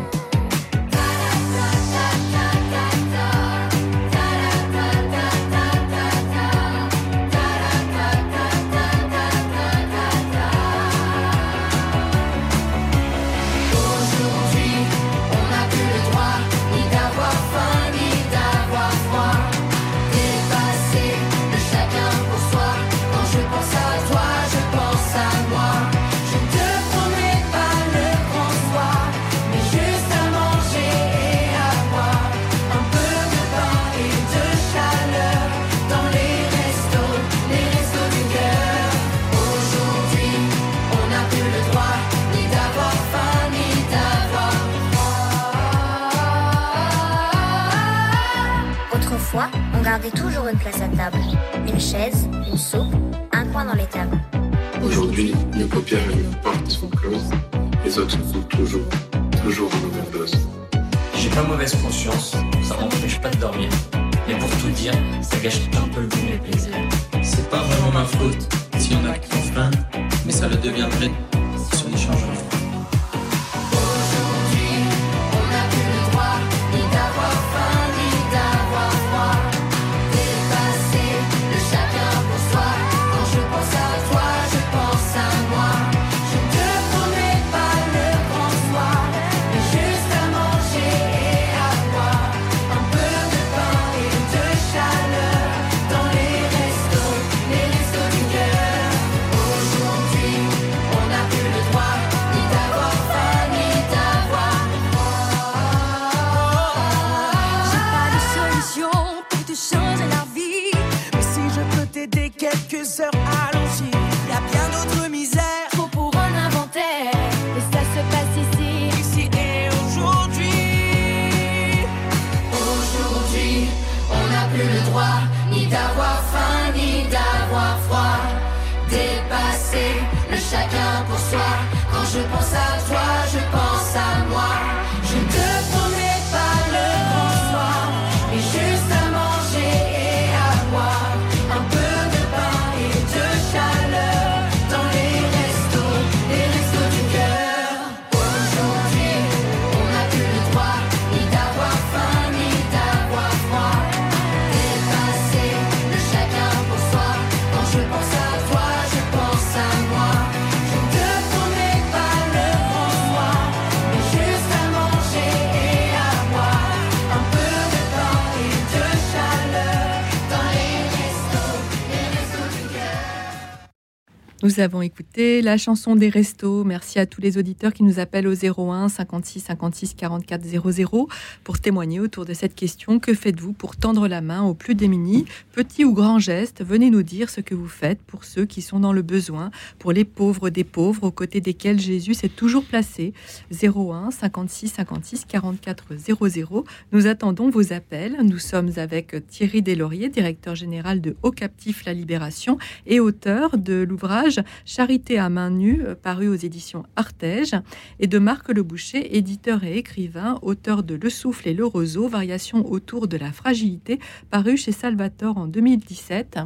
Nous avons écouté la chanson des restos. Merci à tous les auditeurs qui nous appellent au 01 56 56 44 00 pour témoigner autour de cette question. Que faites-vous pour tendre la main aux plus démunis? Petit ou grand geste, venez nous dire ce que vous faites pour ceux qui sont dans le besoin, pour les pauvres des pauvres, aux côtés desquels Jésus s'est toujours placé. 01 56 56 44 00. Nous attendons vos appels. Nous sommes avec Thierry Deslauriers, directeur général de Haut Captif La Libération et auteur de l'ouvrage Charité à main nue, euh, paru aux éditions Artege, et de Marc Le Boucher, éditeur et écrivain, auteur de Le souffle et le roseau, variation autour de la fragilité, paru chez Salvatore en 2017.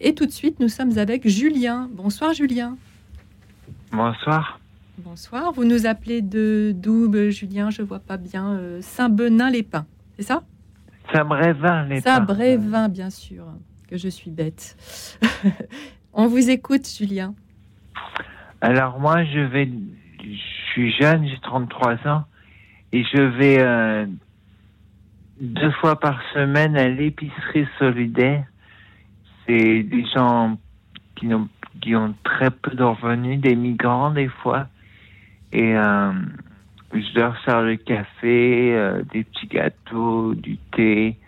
Et tout de suite, nous sommes avec Julien. Bonsoir Julien. Bonsoir. Bonsoir. Vous nous appelez de Double, Julien, je vois pas bien. Euh, Saint-Benin-les-Pins, c'est ça? Saint-Brévin-les-Pins. Saint-Brévin, bien sûr, que je suis bête. (laughs) On vous écoute, Julien. Alors moi, je vais, je suis jeune, j'ai 33 ans, et je vais euh, deux fois par semaine à l'épicerie solidaire. C'est des gens qui ont, qui ont très peu de revenus, des migrants des fois, et euh, je leur sers le café, euh, des petits gâteaux, du thé,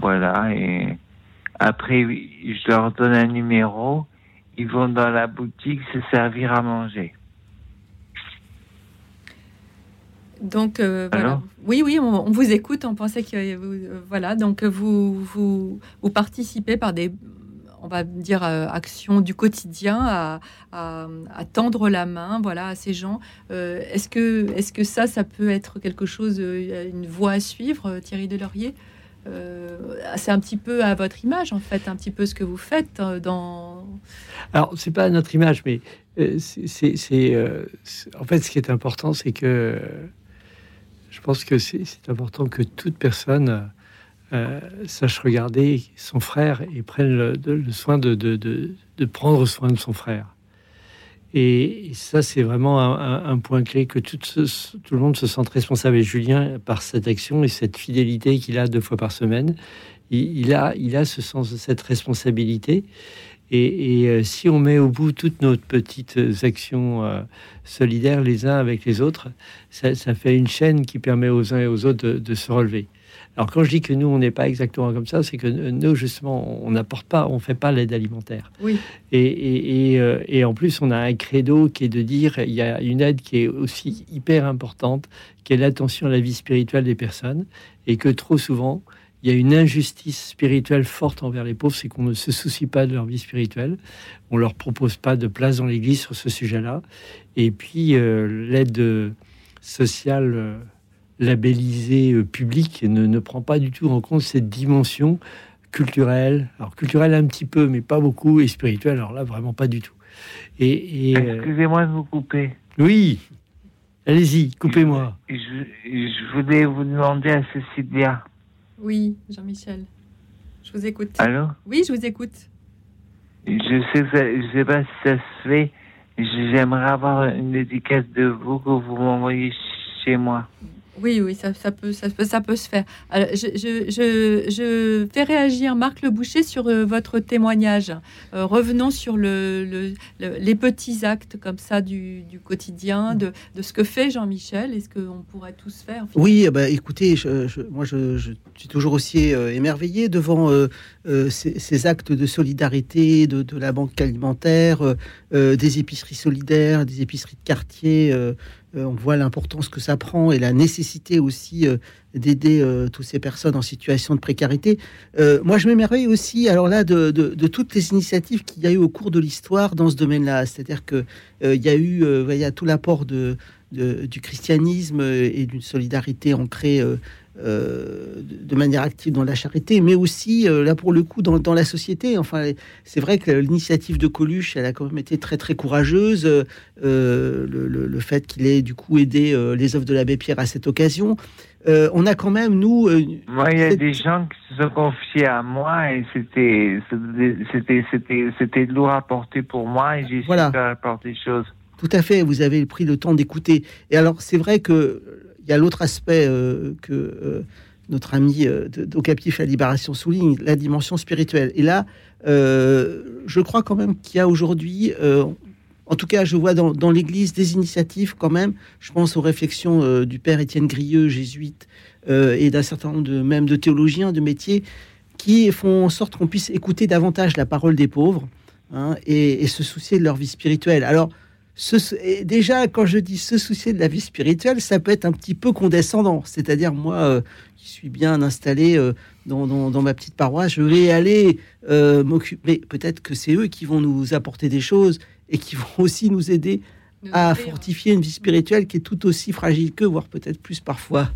voilà, et après, je leur donne un numéro. Ils vont dans la boutique se servir à manger. Donc euh, voilà. Oui, oui, on, vous écoute. On pensait que euh, voilà. Donc vous, vous, vous participez par des on va dire, action du quotidien, à, tendre la main, voilà, à ces gens. est-ce que, est-ce que ça, ça peut être quelque chose, une voie à suivre, Thierry Delaurier c'est un petit peu à votre image, en fait, un petit peu ce que vous faites dans. Alors, c'est pas à notre image, mais c'est, en fait, ce qui est important, c'est que je pense que c'est important que toute personne euh, sache regarder son frère et prenne le, soin de, prendre soin de son frère. Et, ça, c'est vraiment un, point clé que tout, le monde se sente responsable. Et Julien, par cette action et cette fidélité qu'il a deux fois par semaine, il, a, il a ce sens de cette responsabilité. Et, euh, si on met au bout toutes nos petites actions euh, solidaires les uns avec les autres, ça, fait une chaîne qui permet aux uns et aux autres de, se relever. Alors quand je dis que nous, on n'est pas exactement comme ça, c'est que nous, justement, on n'apporte pas, on fait pas l'aide alimentaire. Oui. Et, et, euh, et, en plus, on a un credo qui est de dire, il y a une aide qui est aussi hyper importante, qui est l'attention à la vie spirituelle des personnes, et que trop souvent, il y a une injustice spirituelle forte envers les pauvres, c'est qu'on ne se soucie pas de leur vie spirituelle. On leur propose pas de place dans l'Église sur ce sujet-là. Et puis euh, l'aide sociale euh, labellisée euh, publique ne, ne, prend pas du tout en compte cette dimension culturelle. Alors culturelle un petit peu, mais pas beaucoup, et spirituelle. Alors là, vraiment pas du tout. Et, excusez-moi de vous couper. Oui. Allez-y, coupez-moi. Je, je, voulais vous demander à Cécilia. Oui, Jean-Michel. Je vous écoute. Allô Oui, je vous écoute. Je sais, je sais pas si ça se fait. J'aimerais avoir une dédicace de vous que vous m'envoyez chez moi. Oui, oui, ça, peut, se faire. je, fais réagir Marc Le Boucher sur euh, votre témoignage. Euh, revenons sur le, les petits actes comme ça du, quotidien, de, ce que fait Jean-Michel. Est-ce qu'on pourrait tous faire Oui, bah, écoutez, moi je, suis toujours aussi euh, émerveillé devant ces, actes de solidarité de la banque alimentaire, des épiceries solidaires, des épiceries de quartier. Euh, on voit l'importance que ça prend et la nécessité aussi euh, d'aider euh, toutes ces personnes en situation de précarité. moi, je m'émerveille aussi, alors là, de, toutes les initiatives qu'il y a eu au cours de l'histoire dans ce domaine-là. C'est-à-dire qu'il il y a eu il tout l'apport du christianisme et d'une solidarité ancrée de manière active dans la charité, mais aussi euh, là pour le coup dans, la société. Enfin, c'est vrai que l'initiative de Coluche, elle a quand même été très très courageuse. Euh, le, fait qu'il ait du coup aidé les œuvres de l'abbé Pierre à cette occasion. on a quand même nous. moi, il y a des gens qui se sont confiés à moi et c'était c'était c'était c'était lourd à porter pour moi et j'ai voilà. su apporter des choses. Tout à fait. Vous avez pris le temps d'écouter. Et alors, c'est vrai que il y a l'autre aspect euh, que euh, notre ami euh, d'Ocapif à Libération souligne, la dimension spirituelle. Et là, je crois quand même qu'il y a aujourd'hui, en tout cas, je vois dans, l'Église des initiatives quand même. Je pense aux réflexions du père Étienne Grieux, jésuite, et d'un certain nombre de même de théologiens de métier, qui font en sorte qu'on puisse écouter davantage la parole des pauvres hein, et, et, se soucier de leur vie spirituelle. Alors, déjà, quand je dis se soucier de la vie spirituelle, ça peut être un petit peu condescendant. C'est-à-dire, moi, euh, qui suis bien installé euh, dans, ma petite paroisse, je vais aller euh, m'occuper. Peut-être que c'est eux qui vont nous apporter des choses et qui (laughs) vont aussi nous aider à fortifier une vie spirituelle qui est tout aussi fragile qu'eux, voire peut-être plus parfois.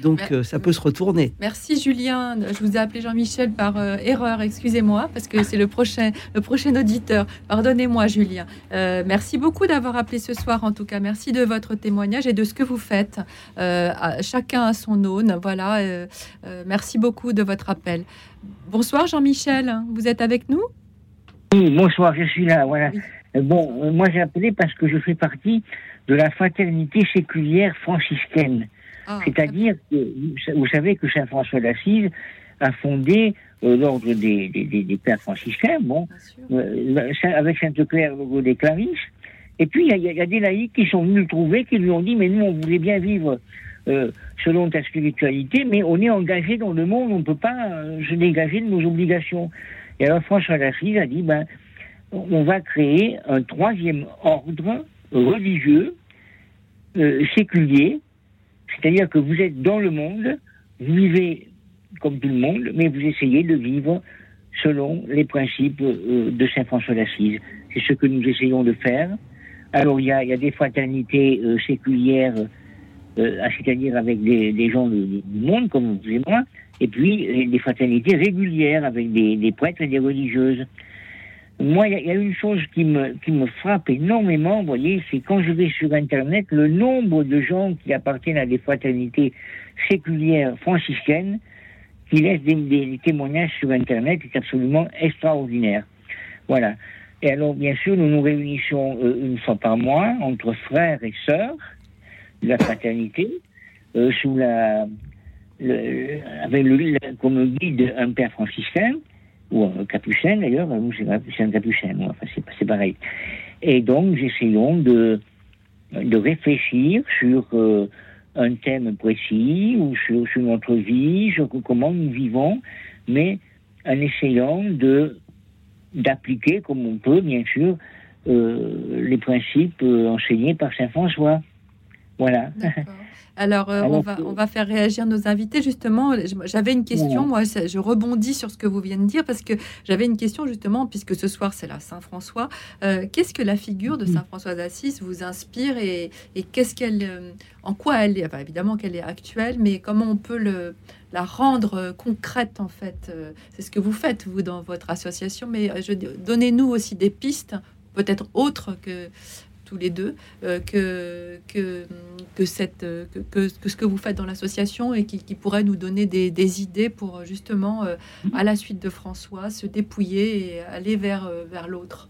Donc euh, ça peut se retourner. Merci Julien. Je vous ai appelé Jean-Michel par euh, erreur, excusez-moi, parce que c'est le prochain, le prochain auditeur. Pardonnez-moi Julien. Euh, merci beaucoup d'avoir appelé ce soir en tout cas. Merci de votre témoignage et de ce que vous faites. chacun a son aune. Voilà. merci beaucoup de votre appel. Bonsoir Jean-Michel. Vous êtes avec nous? Oui, bonsoir, je suis là. Voilà. Bon, moi j'ai appelé parce que je fais partie de la fraternité séculière franciscaine. Ah, C'est-à-dire que vous savez que Saint François d'Assise a fondé euh, l'ordre des, des, pères franciscains, bon, euh, avec Sainte Claire des Clarisses. Et puis il y, a des laïcs qui sont venus le trouver, qui lui ont dit mais nous on voulait bien vivre euh, selon ta spiritualité, mais on est engagé dans le monde, on ne peut pas se dégager de nos obligations. Et alors François d'Assise a dit ben on va créer un troisième ordre religieux séculier c'est-à-dire que vous êtes dans le monde, vous vivez comme tout le monde, mais vous essayez de vivre selon les principes de Saint François d'Assise. C'est ce que nous essayons de faire. Alors il y a, des fraternités séculières, c'est-à-dire avec des, gens du, monde comme vous et moi, et puis des fraternités régulières avec des, des prêtres et des religieuses. Moi, il y, a une chose qui me, qui me frappe énormément, vous voyez, c'est quand je vais sur Internet, le nombre de gens qui appartiennent à des fraternités séculières franciscaines qui laissent des, témoignages sur Internet est absolument extraordinaire. Voilà. Et alors, bien sûr, nous nous réunissons euh, une fois par mois entre frères et sœurs de la fraternité, euh, sous la, le, avec le, comme guide un père franciscain, ou un capucin d'ailleurs, nous c'est un capucin, moi, enfin c'est pareil. Et donc, j'essayons de, de réfléchir sur euh, un thème précis ou sur, sur, notre vie, sur comment nous vivons, mais en essayant de d'appliquer comme on peut, bien sûr, euh, les principes euh, enseignés par Saint François. Voilà. Alors, euh, on, va, on va faire réagir nos invités. Justement, j'avais une question, moi, je rebondis sur ce que vous venez de dire, parce que j'avais une question, justement, puisque ce soir, c'est la Saint-François. Euh, qu'est-ce que la figure de Saint-François d'Assise vous inspire et, qu'est-ce qu'elle, euh, en quoi elle est, enfin, évidemment qu'elle est actuelle, mais comment on peut le, la rendre concrète, en fait C'est ce que vous faites, vous, dans votre association, mais donnez-nous aussi des pistes peut-être autres que tous les deux, euh, que, que, que, cette, que, que, ce que vous faites dans l'association et qui, qui, pourrait nous donner des, des idées pour justement, euh, à la suite de François, se dépouiller et aller vers, euh, vers l'autre.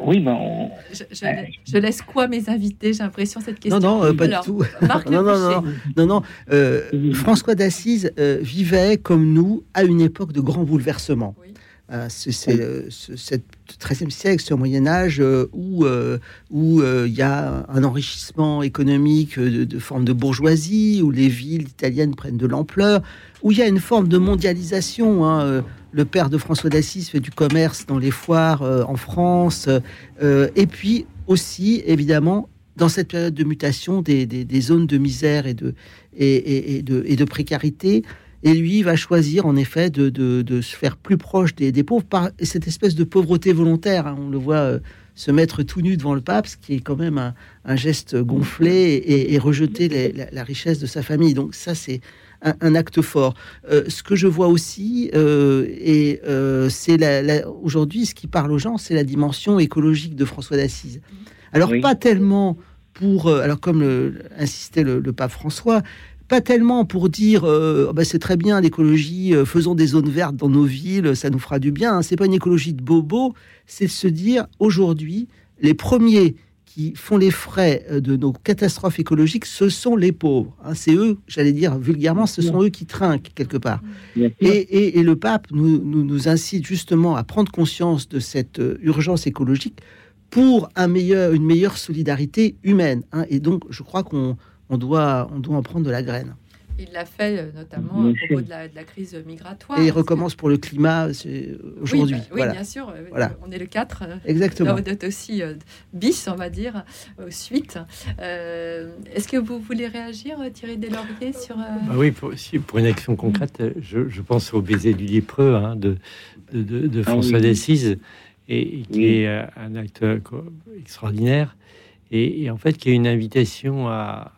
Oui, ben je, laisse quoi mes invités? J'ai l'impression cette question. Non, non, pas du tout. (laughs) non, non, non, non, non, François d'Assise vivait comme nous à une époque de grands bouleversements. Euh, c'est euh, cette 13e siècle, ce Moyen Âge euh, où où il y a un enrichissement économique de, forme de bourgeoisie, où les villes italiennes prennent de l'ampleur, où il y a une forme de mondialisation. Hein, le père de François d'Assise fait du commerce dans les foires en France, et puis aussi évidemment dans cette période de mutation des, des, zones de misère et de, et, et, de, et de précarité, et lui va choisir en effet de, de, se faire plus proche des, des, pauvres par cette espèce de pauvreté volontaire. Hein. On le voit euh, se mettre tout nu devant le pape, ce qui est quand même un, un geste gonflé et, rejeter la, richesse de sa famille. Donc ça, c'est un, acte fort. Euh, ce que je vois aussi, euh, et euh, c'est la, aujourd'hui, ce qui parle aux gens, c'est la dimension écologique de François d'Assise. Alors pas tellement pour, alors comme le, insistait le, le pape François, pas tellement pour dire euh, bah, c'est très bien l'écologie, euh, faisons des zones vertes dans nos villes, ça nous fera du bien. Hein. C'est pas une écologie de bobo, c'est de se dire aujourd'hui les premiers qui font les frais euh, de nos catastrophes écologiques, ce sont les pauvres. Hein. C'est eux, j'allais dire vulgairement, ce sont eux qui trinquent quelque part. Et, le pape nous, nous, incite justement à prendre conscience de cette urgence écologique pour un meilleur, une meilleure solidarité humaine. Hein. Et donc, je crois qu'on on doit, on doit en prendre de la graine. Il l'a fait euh, notamment à propos de la, crise migratoire. Et il recommence pour le climat aujourd'hui. Oui, bien sûr. Euh, voilà. On est le 4. Euh, Exactement. Là, aussi bis, on va dire, suite. Est-ce que vous voulez réagir, Thierry Deslauriers, sur... Ah oui, pour, pour, une action concrète, je, pense au baiser du lépreux hein, de, de, ah François d'Assise, et, qui est un acte extraordinaire, et, et, en fait qui est une invitation à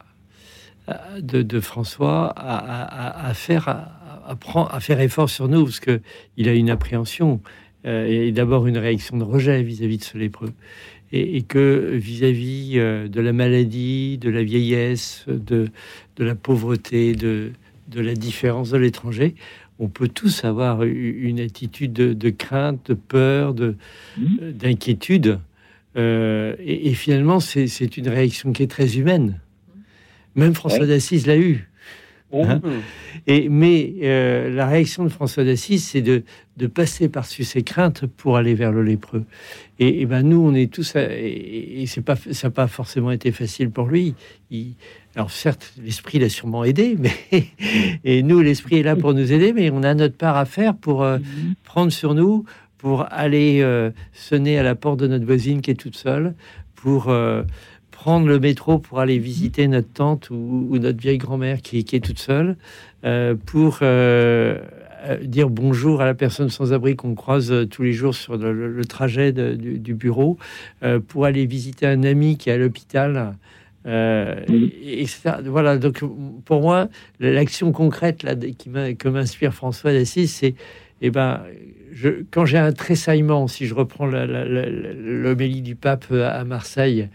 de, François à, faire, à, faire effort sur nous, parce qu'il a une appréhension euh, et d'abord une réaction de rejet vis-à-vis de ce lépreux. Et, que vis-à-vis euh, de la maladie, de la vieillesse, de, de la pauvreté, de, de la différence de l'étranger, on peut tous avoir une attitude de, crainte, de peur, de, mmh. euh, d'inquiétude. et, et, finalement, c'est une réaction qui est très humaine. Même François d'Assise l'a eu. Hein. et, mais euh, la réaction de François d'Assise, c'est de, de, passer par-dessus ses craintes pour aller vers le lépreux. Et, ben nous, on est tous, et, c'est pas, ça n'a pas forcément été facile pour lui. Il, alors certes, l'esprit l'a sûrement aidé, (laughs) mais et nous, l'esprit est là pour nous aider, mais on a notre part à faire pour euh, prendre sur nous, pour aller euh, sonner à la porte de notre voisine qui est toute seule, pour prendre le métro pour aller visiter notre tante ou, notre vieille grand-mère qui, est toute seule, euh, pour euh, dire bonjour à la personne sans abri qu'on croise tous les jours sur le, trajet du, bureau, pour aller visiter un ami qui est à l'hôpital. et, Voilà, donc pour moi, l'action concrète là, qui m'inspire François d'Assise, c'est eh ben, je, quand j'ai un tressaillement, si je reprends l'homélie du pape à Marseille,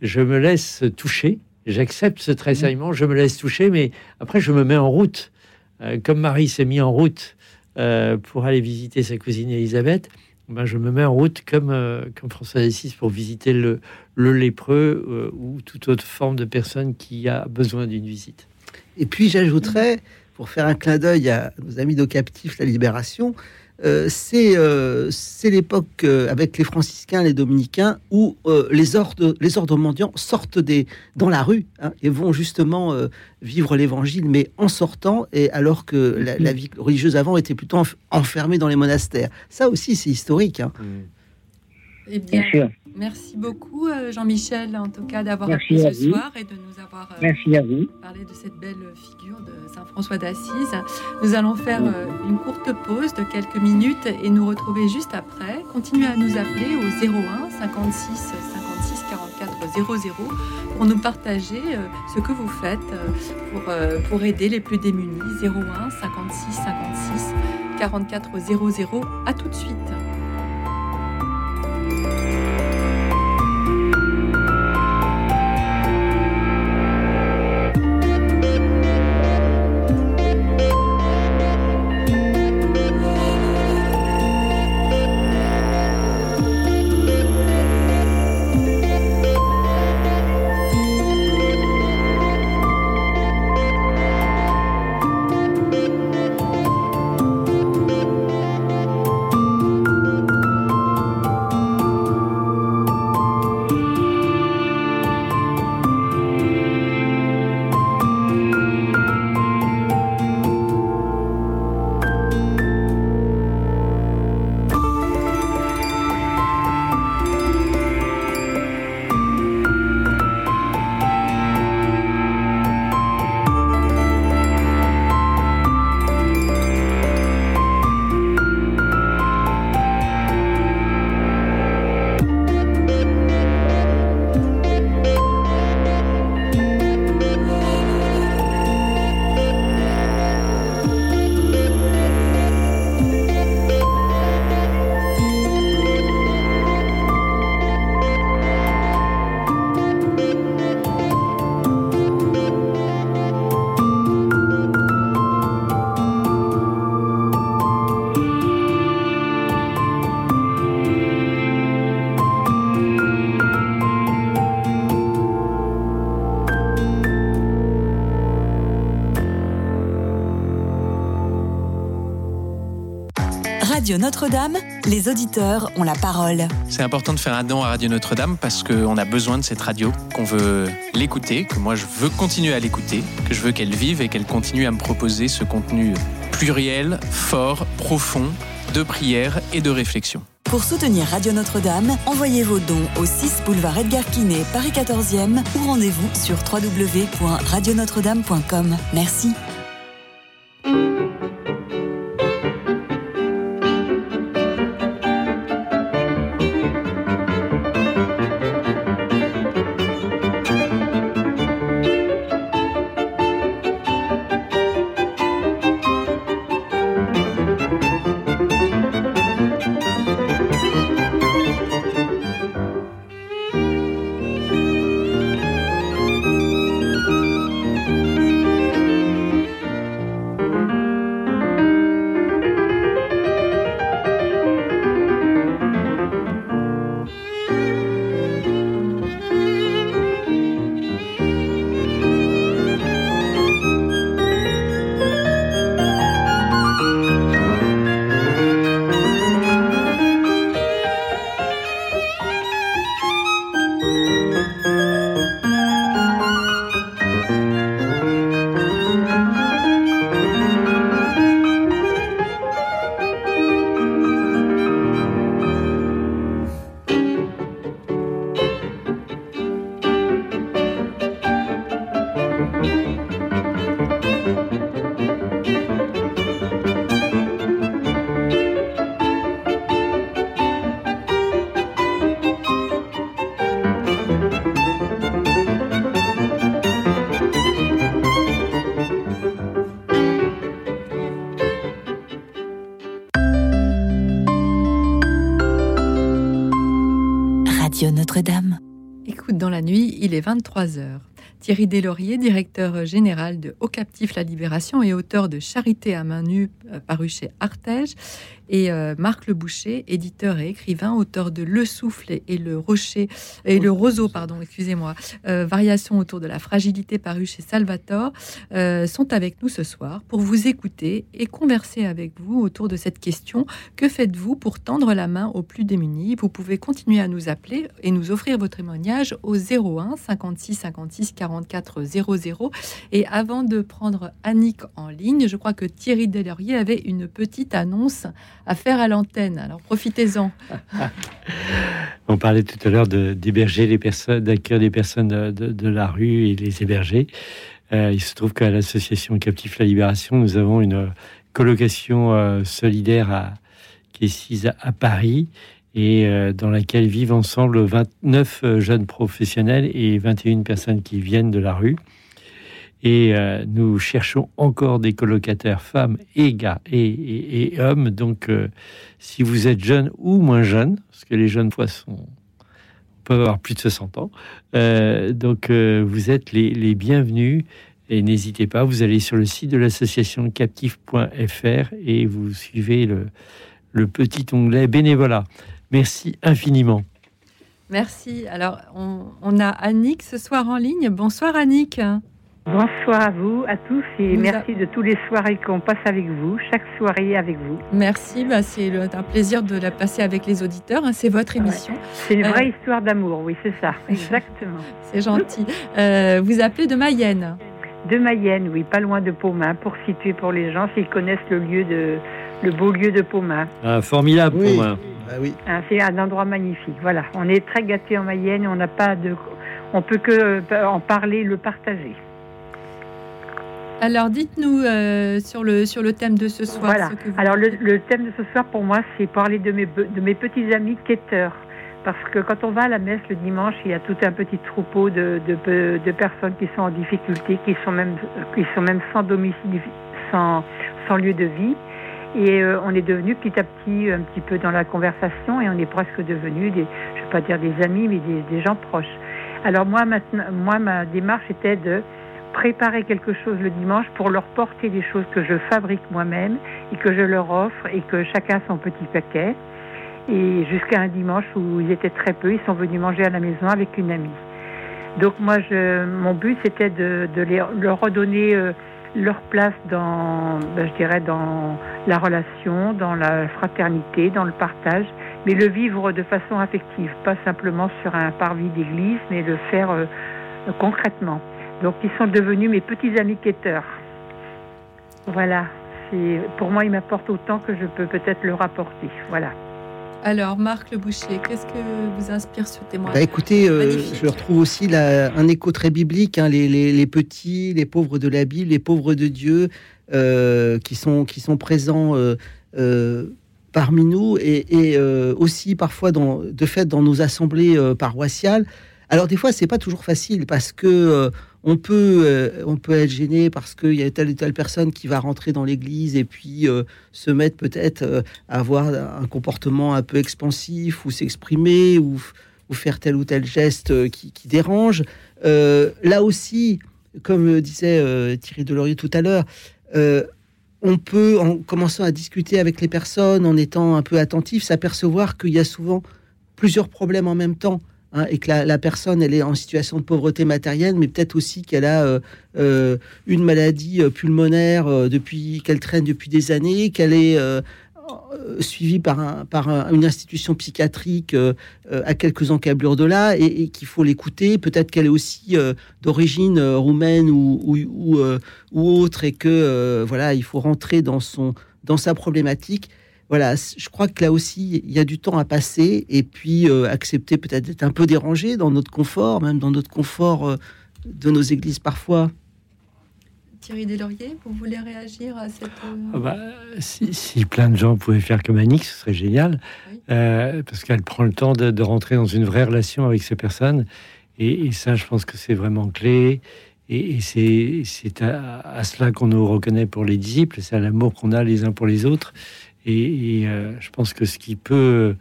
je me laisse toucher, j'accepte ce tressaillement, je me laisse toucher, mais après je me mets en route, euh, comme Marie s'est mis en route euh, pour aller visiter sa cousine Elisabeth. Ben, je me mets en route comme, euh, comme François d'Assise pour visiter le, le lépreux ou toute autre forme de personne qui a besoin d'une visite. Et puis j'ajouterais, pour faire un clin d'œil à nos amis de captifs, la Libération, euh, euh, c'est l'époque euh, avec les franciscains, les dominicains, où les, ordres, les ordres mendiants sortent des, dans la rue hein, et vont justement vivre l'évangile, mais en sortant, et alors que la, vie religieuse avant était plutôt enfermée dans les monastères. Ça aussi, c'est historique. Hein. Mm. Bien, merci beaucoup Jean-Michel, en tout cas, d'avoir appelé ce soir et de nous avoir parlé de cette belle figure de Saint-François d'Assise. Nous allons faire euh, une courte pause de quelques minutes et nous retrouver juste après. Continuez à nous appeler au 01 56 56 44 00 pour nous partager euh, ce que vous faites euh, pour, pour aider les plus démunis. 01 56 56 44 00. À tout de suite. Notre-Dame, les auditeurs ont la parole. C'est important de faire un don à Radio Notre-Dame parce qu'on a besoin de cette radio, qu'on veut l'écouter, que moi je veux continuer à l'écouter, que je veux qu'elle vive et qu'elle continue à me proposer ce contenu pluriel, fort, profond, de prière et de réflexion. Pour soutenir Radio Notre-Dame, envoyez vos dons au 6 boulevard Edgar Quinet, Paris 14e ou rendez-vous sur www.radionotre-dame.com. Merci. La nuit, il est 23h. Thierry Deslauriers, directeur général de Haut Captif La Libération et auteur de Charité à main nue, paru chez Artege, et euh, Marc Le Boucher, éditeur et écrivain, auteur de Le Souffle et le Rocher et le Roseau, pardon, excusez-moi, euh, variation autour de la fragilité paru chez Salvatore, euh, sont avec nous ce soir pour vous écouter et converser avec vous autour de cette question. Que faites-vous pour tendre la main aux plus démunis? Vous pouvez continuer à nous appeler et nous offrir votre témoignage au 01 56 56 44 00. Et avant de prendre Annick en ligne, je crois que Thierry Delaurier avait une petite annonce à faire à l'antenne. Alors profitez-en. (laughs) On parlait tout à l'heure d'héberger les personnes, d'accueillir les personnes de, la rue et les héberger. Euh, il se trouve qu'à l'association Captif la Libération, nous avons une colocation euh, solidaire à, qui est sise à, Paris et euh, dans laquelle vivent ensemble 29 jeunes professionnels et 21 personnes qui viennent de la rue. Et euh, nous cherchons encore des colocataires femmes et gars et, hommes. Donc, euh, si vous êtes jeune ou moins jeune, parce que les jeunes poissons peuvent avoir plus de 60 ans, euh, donc vous êtes les, bienvenus. Et n'hésitez pas, vous allez sur le site de l'association captif.fr et vous suivez le, petit onglet bénévolat. Merci infiniment. Merci. Alors, on, on a Annick ce soir en ligne. Bonsoir Annick. Bonsoir à vous, à tous, et merci de tous les soirées qu'on passe avec vous, chaque soirée avec vous. Merci, bah c'est un plaisir de la passer avec les auditeurs, hein, c'est votre émission. C'est une vraie euh, histoire d'amour, oui, c'est ça, (laughs) exactement. c'est gentil. Euh, vous appelez de Mayenne De Mayenne, oui, pas loin de Paumin, pour situer pour les gens s'ils connaissent le lieu de, le beau lieu de Paumin. Ah, formidable, Paumin. Ah, oui. Ah, c'est un endroit magnifique. Voilà, on est très gâtés en Mayenne, on n'a pas de, on peut que euh, en parler, le partager. Alors, dites-nous euh, sur, le, sur le thème de ce soir. Voilà. Alors, le, thème de ce soir, pour moi, c'est parler de mes, de mes petits amis quêteurs. Parce que quand on va à la messe le dimanche, il y a tout un petit troupeau de, de, de personnes qui sont en difficulté, qui sont même, qui sont même sans domicile, sans, sans lieu de vie. Et euh, on est devenu petit à petit un petit peu dans la conversation et on est presque devenus des, je ne vais pas dire des amis, mais des, des gens proches. Alors moi, maintenant, moi, ma démarche était de préparer quelque chose le dimanche pour leur porter des choses que je fabrique moi-même et que je leur offre et que chacun son petit paquet. Et jusqu'à un dimanche où ils étaient très peu, ils sont venus manger à la maison avec une amie. Donc moi, je, mon but, c'était de, leur redonner euh, leur place dans, ben, je dirais, dans la relation, dans la fraternité, dans le partage, mais le vivre de façon affective, pas simplement sur un parvis d'église, mais le faire euh, concrètement. Donc ils sont devenus mes petits amis quêteurs. Voilà. Pour moi, ils m'apportent autant que je peux peut-être leur apporter. Voilà. Alors, Marc Le Boucher, qu'est-ce que vous inspire ce témoignage bah, Écoutez, euh, je retrouve aussi un écho très biblique. Hein, les, petits, les pauvres de la Bible, les pauvres de Dieu, euh, qui, sont, qui sont présents euh, parmi nous et, aussi parfois, dans, de fait, dans nos assemblées paroissiales. Alors, des fois, c'est pas toujours facile parce que on peut, euh, on peut être gêné parce qu'il y a telle ou telle personne qui va rentrer dans l'église et puis euh, se mettre peut-être euh, à avoir un comportement un peu expansif ou s'exprimer ou, faire tel ou tel geste qui, dérange. là aussi, comme disait Thierry Delaurier tout à l'heure, on peut, en commençant à discuter avec les personnes, en étant un peu attentif, s'apercevoir qu'il y a souvent plusieurs problèmes en même temps. Hein, et que la, personne elle est en situation de pauvreté matérielle, mais peut-être aussi qu'elle a euh, euh, une maladie euh, pulmonaire depuis qu'elle traîne depuis des années, qu'elle est suivie par, par une institution psychiatrique à quelques encablures de là, et, qu'il faut l'écouter. Peut-être qu'elle est aussi d'origine roumaine ou, ou, ou, autre, et que voilà, il faut rentrer dans son dans sa problématique voilà, je crois que là aussi, il y a du temps à passer et puis euh, accepter peut-être d'être un peu dérangé dans notre confort, même dans notre confort euh, de nos églises parfois. Thierry Deslauriers, vous voulez réagir à cette... Euh, ah bah, si, plein de gens pouvaient faire comme Annick, ce serait génial, parce qu'elle prend le temps de, rentrer dans une vraie relation avec ces personnes. Et, ça, je pense que c'est vraiment clé. Et, c'est à, à, cela qu'on nous reconnaît pour les disciples, c'est à l'amour qu'on a les uns pour les autres. Et, euh, je pense que ce qui peut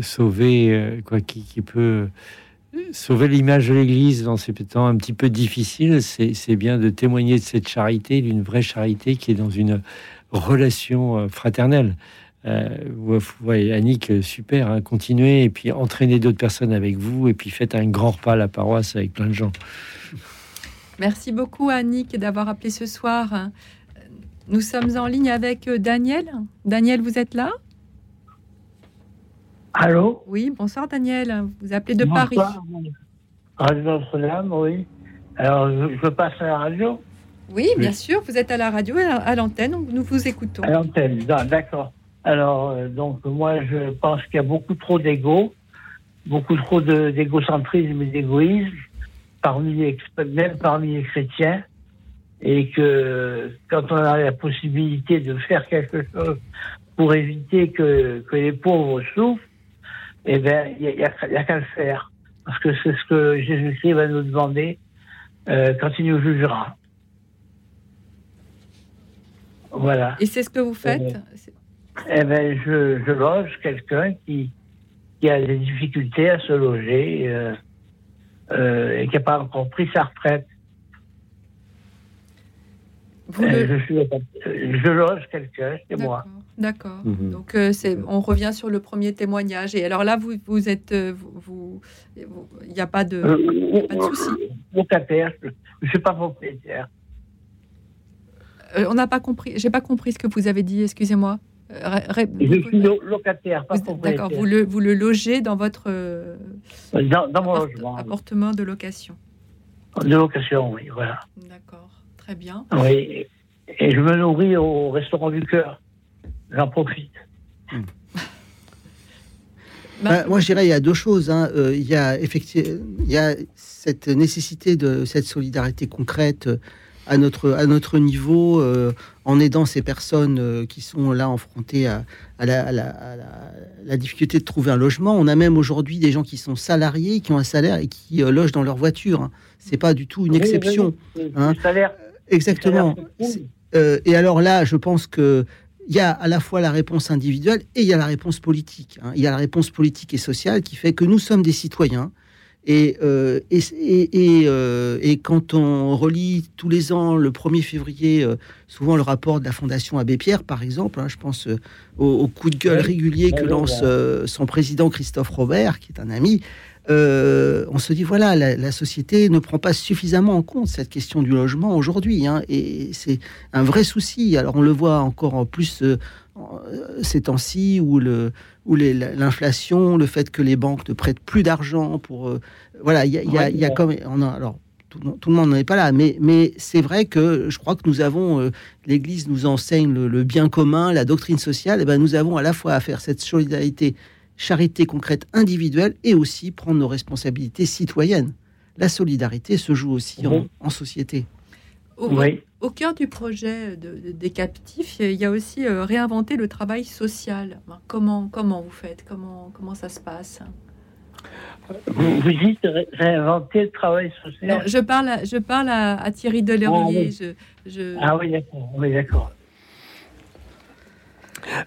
sauver, quoi, qui, qui peut sauver l'image de l'Église dans ces temps un petit peu difficiles, c'est bien de témoigner de cette charité, d'une vraie charité qui est dans une relation fraternelle. Euh, vous voyez, Annick, super, hein, continuez et puis entraînez d'autres personnes avec vous et puis faites un grand repas à la paroisse avec plein de gens. Merci beaucoup Annick d'avoir appelé ce soir. Nous sommes en ligne avec euh, Daniel. Daniel, vous êtes là? Allô? Oui, bonsoir Daniel. Vous appelez de Paris. Radio Notre-Dame, oui. Alors, je, passe à la radio? Oui, bien sûr. Vous êtes à la radio, à l'antenne, nous vous écoutons. À l'antenne, d'accord. Alors, euh, donc, moi, je pense qu'il y a beaucoup trop d'ego, beaucoup trop d'égocentrisme et d'égoïsme, parmi les, même parmi les chrétiens, et que quand on a la possibilité de faire quelque chose pour éviter que, que les pauvres souffrent, eh bien, il n'y a, a qu'à le faire. Parce que c'est ce que Jésus-Christ va nous demander euh, quand il nous jugera. Voilà. Et c'est ce que vous faites? Eh ben, je, je loge quelqu'un qui, qui a des difficultés à se loger euh, euh, et qui n'a pas encore pris sa retraite. Euh, je, suis, je, loge quelqu'un chez moi. D'accord. Mhm. Donc, c'est, on revient sur le premier témoignage. Et alors là, vous, vous êtes. Vous, il n'y a pas de, pas de souci. Locataire, je ne suis pas propriétaire. on n'a pas compris. J'ai pas compris ce que vous avez dit. Excusez-moi. Je suis locataire, pas D'accord, vous le, vous le logez dans votre euh, dans, mon logement, appartement de location. De location, oui, voilà. D'accord, très bien. Oui, et je me nourris au restaurant du cœur. J'en profite. Hmm. (laughs) Bah, moi, je dirais il y a deux choses. Hein. Euh, il y a effectivement, il y a cette nécessité de cette solidarité concrète à notre, à notre niveau, euh, en aidant ces personnes euh, qui sont là enfrontées à, la, difficulté de trouver un logement. On a même aujourd'hui des gens qui sont salariés, qui ont un salaire et qui euh, logent dans leur voiture. Hein. C'est pas du tout une exception. Hein. Salaire, Exactement. et alors là, je pense que il y a à la fois la réponse individuelle et il y a la réponse politique. Hein. Il y a la réponse politique et sociale qui fait que nous sommes des citoyens et, euh, et, et, euh, et, quand on relit tous les ans, le 1er février, euh, souvent le rapport de la Fondation Abbé Pierre, par exemple, hein, je pense au, coup de gueule régulier que lance son président Christophe Robert, qui est un ami, on se dit voilà, la, société ne prend pas suffisamment en compte cette question du logement aujourd'hui, hein, et c'est un vrai souci. Alors on le voit encore en plus ces temps-ci où le où l'inflation, le fait que les banques ne prêtent plus d'argent pour euh, voilà, il y a, y y a comme on a, alors tout, le monde n'en est pas là, mais, mais c'est vrai que je crois que nous avons, euh, l'Église nous enseigne le, bien commun, la doctrine sociale, et ben nous avons à la fois à faire cette solidarité, charité concrète individuelle, et aussi prendre nos responsabilités citoyennes. La solidarité se joue aussi en, en société. Oui. Au cœur du projet des captifs, il y a aussi euh, réinventer le travail social. Comment, comment vous faites? Comment, comment ça se passe? Vous, dites réinventer le travail social? Je parle, je parle à, Thierry Delorier. Ah oui, d'accord. Oui, d'accord.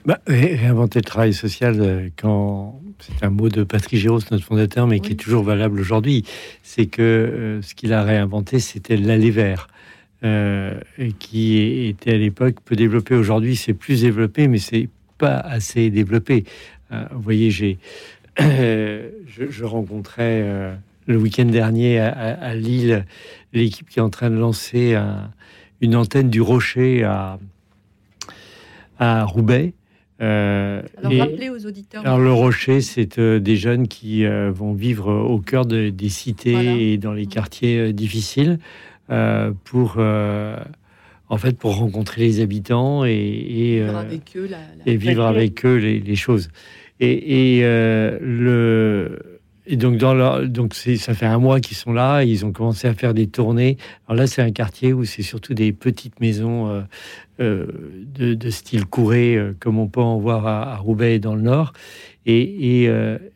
Bah, réinventer le travail social, euh, quand c'est un mot de Patrick Géros, notre fondateur, mais qui est toujours valable aujourd'hui, c'est que euh, ce qu'il a réinventé, c'était l'aller vers. Euh, qui était à l'époque peu développé. Aujourd'hui, c'est plus développé, mais c'est pas assez développé. Euh, vous voyez, j'ai, (coughs) je, rencontrais le week-end dernier à, Lille l'équipe qui est en train de lancer une antenne du Rocher à, à Roubaix. alors, rappelez aux auditeurs. Alors, le Rocher, c'est des jeunes qui vont vivre au cœur des cités et dans les quartiers difficiles. Euh, pour euh, en fait pour rencontrer les habitants et, et vivre euh, avec eux, et vivre avec eux les, choses. Et, le et donc dans leur, donc ça fait un mois qu'ils sont là, ils ont commencé à faire des tournées. Alors là, c'est un quartier où c'est surtout des petites maisons de, style couré, comme on peut en voir à, Roubaix et dans le Nord. Et,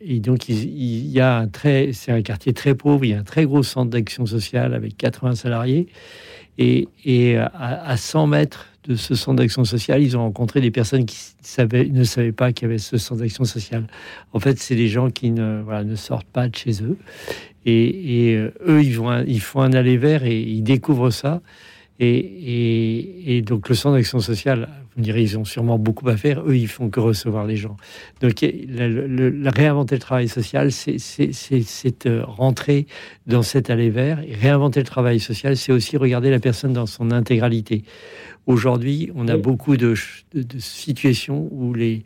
et, donc, il, y a un très, c'est un quartier très pauvre. Il y a un très gros centre d'action sociale avec 80 salariés. Et, et à, à 100 mètres de ce centre d'action sociale, ils ont rencontré des personnes qui ne savaient pas qu'il y avait ce centre d'action sociale. En fait, c'est des gens qui ne, sortent pas de chez eux. Et, euh, eux, ils, font un aller vers et ils découvrent ça. Et, donc, le centre d'action sociale, vous me direz, ils ont sûrement beaucoup à faire. Eux, ils font que recevoir les gens. Donc, le réinventer le travail social, c'est euh, rentrer dans cet aller vers. Et réinventer le travail social, c'est aussi regarder la personne dans son intégralité. Aujourd'hui, on a beaucoup de, de, de, situations où les,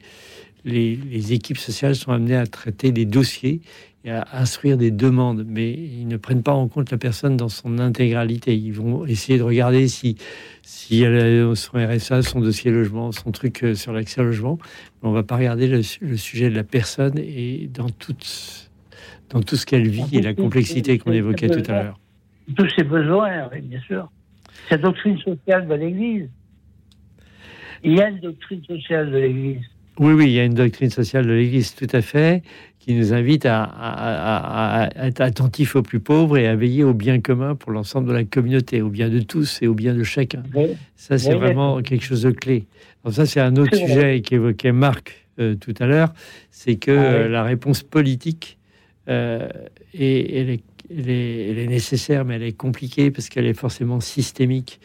les, les, équipes sociales sont amenées à traiter des dossiers et à instruire des demandes, mais ils ne prennent pas en compte la personne dans son intégralité. Ils vont essayer de regarder si, si elle a son RSA, son dossier logement, son truc euh, sur l'accès au logement. Mais on va pas regarder le, le, sujet de la personne et dans, toute, dans tout ce qu'elle vit et la complexité qu'on évoquait tout à l'heure. Tous ses besoins, oui, bien sûr la doctrine sociale de l'Église. Il y a une doctrine sociale de l'Église. Oui, oui, il y a une doctrine sociale de l'Église, tout à fait, qui nous invite à, à, à, à, être attentifs aux plus pauvres et à veiller au bien commun pour l'ensemble de la communauté, au bien de tous et au bien de chacun. Oui. Ça, c'est oui, vraiment oui. quelque chose de clé. Alors ça, c'est un autre sujet qu'évoquait Marc euh, tout à l'heure, c'est que ah, euh, la réponse politique euh, est, elle est elle est, nécessaire, mais elle est compliquée parce qu'elle est forcément systémique.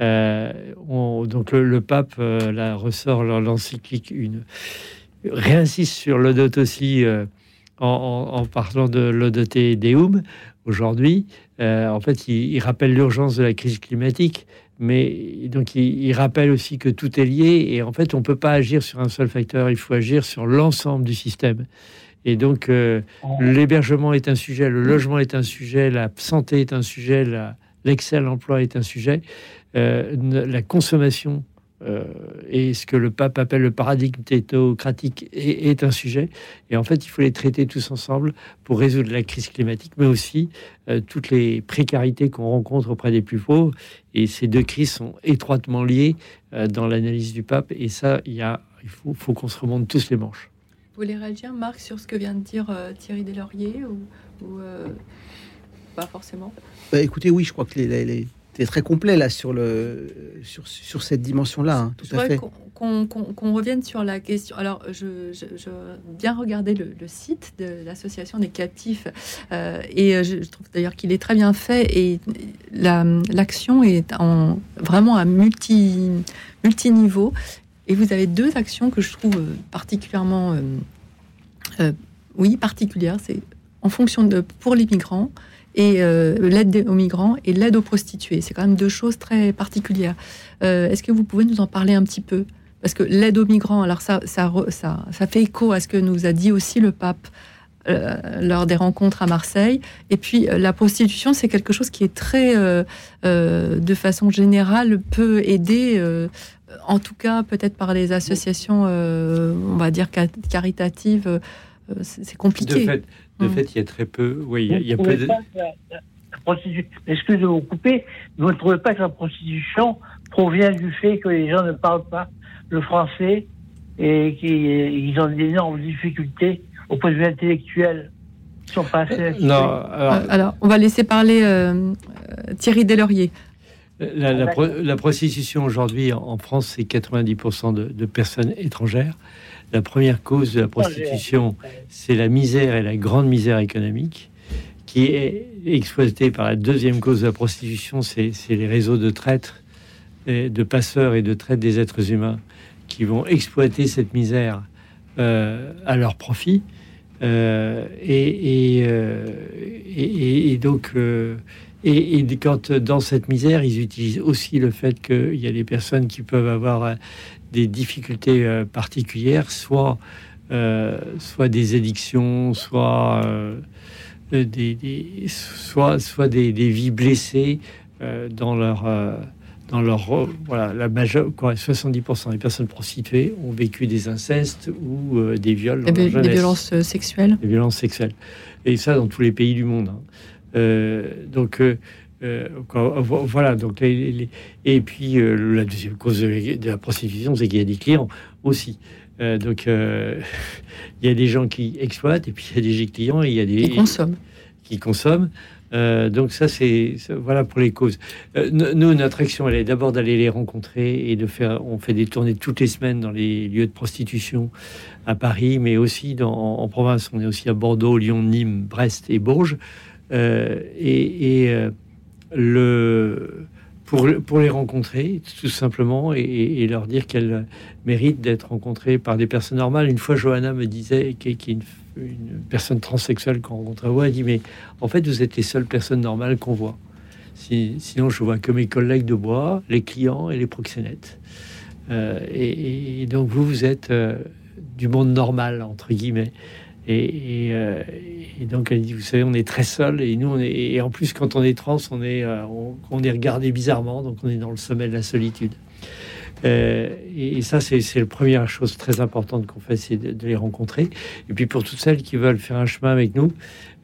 Euh, on, donc le, pape euh, la ressort l'encyclique une réinsiste sur l'odot aussi euh, en, en, en, parlant de l'odote deum aujourd'hui. Euh, en fait, il, rappelle l'urgence de la crise climatique, mais donc il, rappelle aussi que tout est lié et en fait on peut pas agir sur un seul facteur. Il faut agir sur l'ensemble du système. Et donc, euh, l'hébergement est un sujet, le logement est un sujet, la santé est un sujet, l'accès à l'emploi est un sujet, euh, la consommation euh, et ce que le pape appelle le paradigme technocratique est, est, un sujet. Et en fait, il faut les traiter tous ensemble pour résoudre la crise climatique, mais aussi euh, toutes les précarités qu'on rencontre auprès des plus pauvres. Et ces deux crises sont étroitement liées euh, dans l'analyse du pape. Et ça, il, y a, il faut, faut qu'on se remonte tous les manches. Vous voulez réagir, Marc, sur ce que vient de dire euh, Thierry Deslauriers ou, ou euh, pas forcément? Bah, Écoutez, oui, je crois que les, les, les c'est très complet là sur le sur, sur cette dimension là hein, tout je à fait. qu'on qu qu revienne sur la question. Alors je, je, je bien regarder le, le, site de l'association des captifs euh, et je, trouve d'ailleurs qu'il est très bien fait et l'action la, est en vraiment à multi multi niveau et vous avez deux actions que je trouve particulièrement, euh, euh, oui, particulières. C'est en fonction de pour les migrants et euh, l'aide aux migrants et l'aide aux prostituées. C'est quand même deux choses très particulières. Euh, Est-ce que vous pouvez nous en parler un petit peu? Parce que l'aide aux migrants, alors ça, ça, ça, ça fait écho à ce que nous a dit aussi le pape euh, lors des rencontres à Marseille. Et puis euh, la prostitution, c'est quelque chose qui est très, euh, de façon générale, peut aider en tout cas peut-être par les associations, euh, on va dire caritatives, euh, c'est compliqué. De fait, de mmh. fait, il y a très peu. Oui, il y a, il y a peu de. Excusez de vous couper, vous ne trouvez pas que la prostitution provient du fait que les gens ne parlent pas le français et qu'ils ont d'énormes difficultés au point de vue intellectuel sont pas assez non, alors... alors... on va laisser parler euh, Thierry Delaurier. La, la, la, prostitution aujourd'hui en France, c'est 90% de, de, personnes étrangères. La première cause de la prostitution, c'est la misère et la grande misère économique, qui est exploitée par la deuxième cause de la prostitution, c'est les réseaux de traîtres, de passeurs et de traite des êtres humains, qui vont exploiter cette misère euh, à leur profit. Euh, euh, et, donc euh, et, quand dans cette misère, ils utilisent aussi le fait qu'il y a des personnes qui peuvent avoir des difficultés particulières, soit, soit des édictions, soit, soit, soit des, vies blessées dans leur. Euh, dans leur voilà la majeure quoi 70% des personnes prostituées ont vécu des incestes ou des viols des, des violences sexuelles des violences sexuelles et ça dans tous les pays du monde hein. Euh, donc euh, euh, voilà, donc les, les, et puis euh, la deuxième cause de, de la prostitution, c'est qu'il y a des clients aussi. Euh, donc (laughs) il y a des gens qui exploitent et puis il y a des clients et il y a des qui consomment. Qui consomment. Euh, donc ça, c'est voilà pour les causes. Euh, nous, notre action, elle est d'abord d'aller les rencontrer et de faire. On fait des tournées toutes les semaines dans les lieux de prostitution à Paris, mais aussi dans, en, province. On est aussi à Bordeaux, Lyon, Nîmes, Brest et Bourges. Euh, et, le pour, pour les rencontrer, tout simplement, et, leur dire qu'elles méritent d'être rencontrées par des personnes normales. Une fois, Johanna me disait, qui une personne transsexuelle qu'on rencontre à voix, elle dit Mais en fait, vous êtes les seules personnes normales qu'on voit. sinon, je vois que mes collègues de bois, les clients et les proxénètes. Euh, et, donc, vous, vous êtes euh, du monde normal, entre guillemets. Euh, et, donc, elle dit Vous savez, on est très seuls. Et nous, on est, et en plus, quand on est trans, on est, on est regardé bizarrement. Donc, on est dans le sommet de la solitude. Euh, et, ça, c'est la première chose très importante qu'on fait, c'est de, les rencontrer. Et puis pour toutes celles qui veulent faire un chemin avec nous,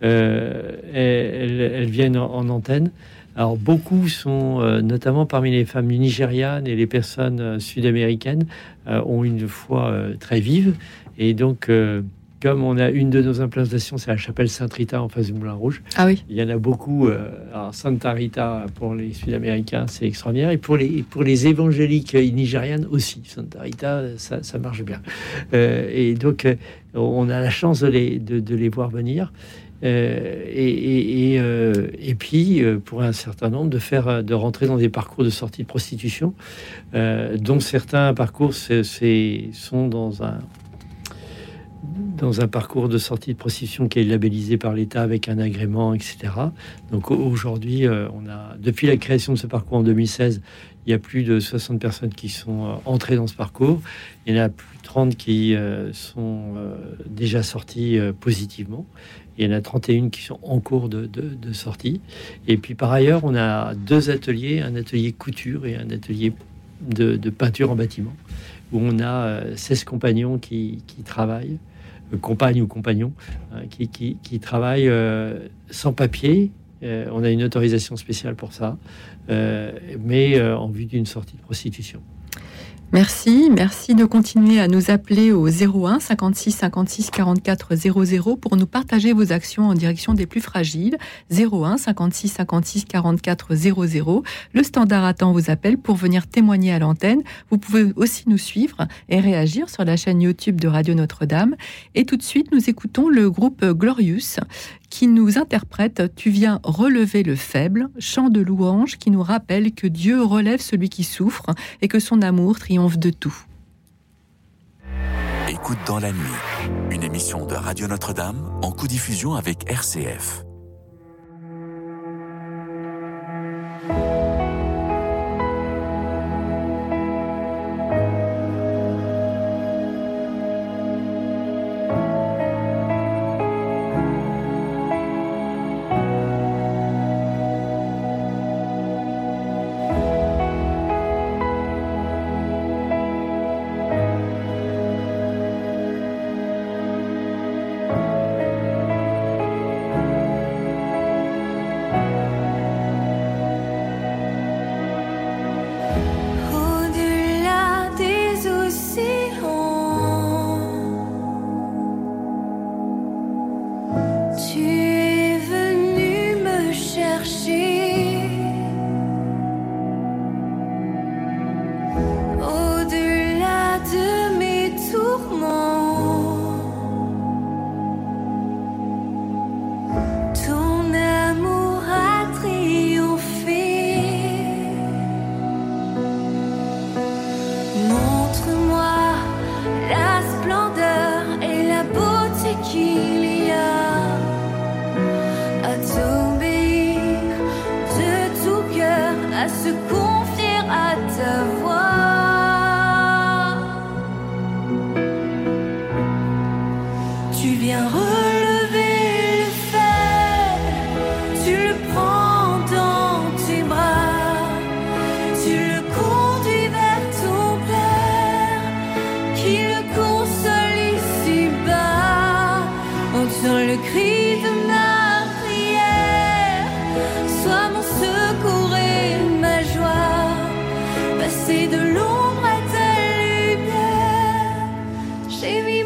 euh, elles, viennent en, antenne. Alors beaucoup sont, euh, notamment parmi les femmes nigérianes et les personnes sud-américaines, ont une foi très vive. Et donc comme on a une de nos implantations, c'est la chapelle Sainte-Rita en face du Moulin Rouge. Ah oui. Il y en a beaucoup. Euh, alors Santa Rita pour les Sud-Américains, c'est extraordinaire. Et pour les, pour les évangéliques nigérianes aussi, Santa Rita, ça, ça marche bien. Euh, et donc, euh, on a la chance de les, de, les voir venir. et, et, puis, pour un certain nombre, de faire, de rentrer dans des parcours de sortie de prostitution, dont certains parcours sont dans un dans un parcours de sortie de prostitution qui est labellisé par l'État avec un agrément, etc. Donc aujourd'hui, euh, on a, depuis la création de ce parcours en 2016, il y a plus de 60 personnes qui sont euh, entrées dans ce parcours. Il y en a plus de 30 qui euh, sont déjà sorties positivement. Il y en a 31 qui sont en cours de, sortie. Et puis par ailleurs, on a deux ateliers, un atelier couture et un atelier de, peinture en bâtiment, où on a 16 compagnons qui travaillent compagne ou compagnon euh, qui, qui, travaillent euh, sans papier. Euh, on a une autorisation spéciale pour ça, mais en vue d'une sortie de prostitution. Merci, merci de continuer à nous appeler au 01 56 56 44 00 pour nous partager vos actions en direction des plus fragiles. 01 56 56 44 00. Le standard attend vous appelle pour venir témoigner à l'antenne. Vous pouvez aussi nous suivre et réagir sur la chaîne YouTube de Radio Notre-Dame. Et tout de suite, nous écoutons le groupe Glorious qui nous interprète Tu viens relever le faible, chant de louange qui nous rappelle que Dieu relève celui qui souffre et que son amour triomphe de tout. Écoute dans la nuit, une émission de Radio Notre-Dame en co-diffusion avec RCF. She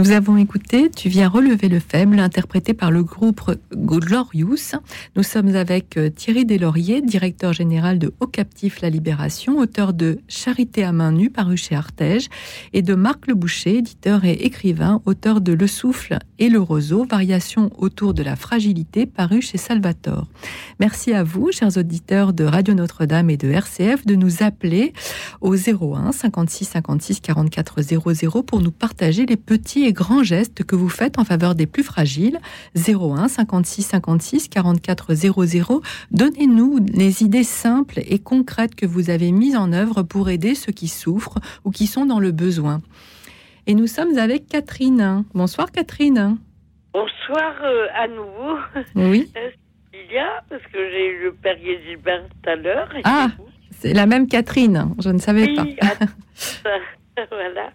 Nous avons écouté Tu viens relever le faible, interprété par le groupe Glorious. Nous sommes avec euh, Thierry Deslauriers, directeur général de Haut Captif La Libération, auteur de Charité à main nue, paru chez Artege, et de Marc Le Boucher, éditeur et écrivain, auteur de Le souffle et le roseau, variation autour de la fragilité, paru chez Salvatore. Merci à vous, chers auditeurs de Radio Notre-Dame et de RCF, de nous appeler au 01 56 56 44 00 pour nous partager les petits et grands gestes que vous faites en faveur des plus fragiles. 01 56 56 44 00. Donnez-nous les idées simples et concrètes que vous avez mises en œuvre pour aider ceux qui souffrent ou qui sont dans le besoin. Et nous sommes avec Catherine. Bonsoir Catherine. Bonsoir euh, à nouveau. Oui. (laughs) Il y a, parce que j'ai eu le père Gilbert tout à l'heure. Ah, c'est la même Catherine, je ne savais pas. (laughs) (laughs) voilà.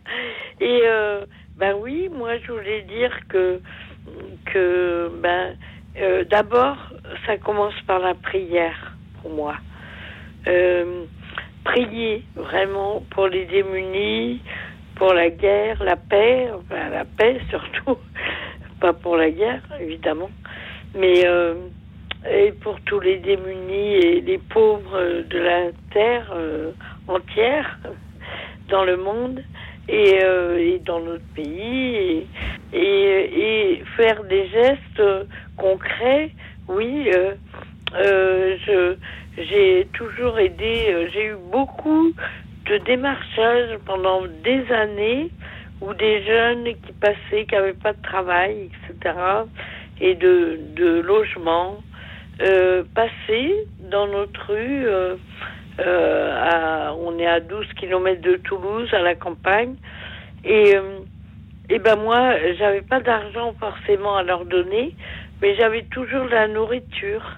Et euh, ben oui, moi je voulais dire que que ben euh, d'abord ça commence par la prière pour moi. Euh, prier vraiment pour les démunis, pour la guerre, la paix, enfin la paix (laughs) surtout, pas pour la guerre évidemment, mais et pour tous les démunis et les pauvres de la terre entière (laughs) dans le monde et, euh, et dans notre pays et, et, faire des gestes concrets. Oui, euh, euh, j'ai toujours aidé. euh, J'ai eu beaucoup de démarchage pendant des années où des jeunes qui passaient, qui n'avaient pas de travail, etc., et de, de logement, euh, passaient dans notre rue. euh, à- on est à 12 kilomètres de Toulouse, à la campagne. Et, et ben moi, j'avais pas d'argent forcément à leur donner, mais j'avais toujours de la nourriture.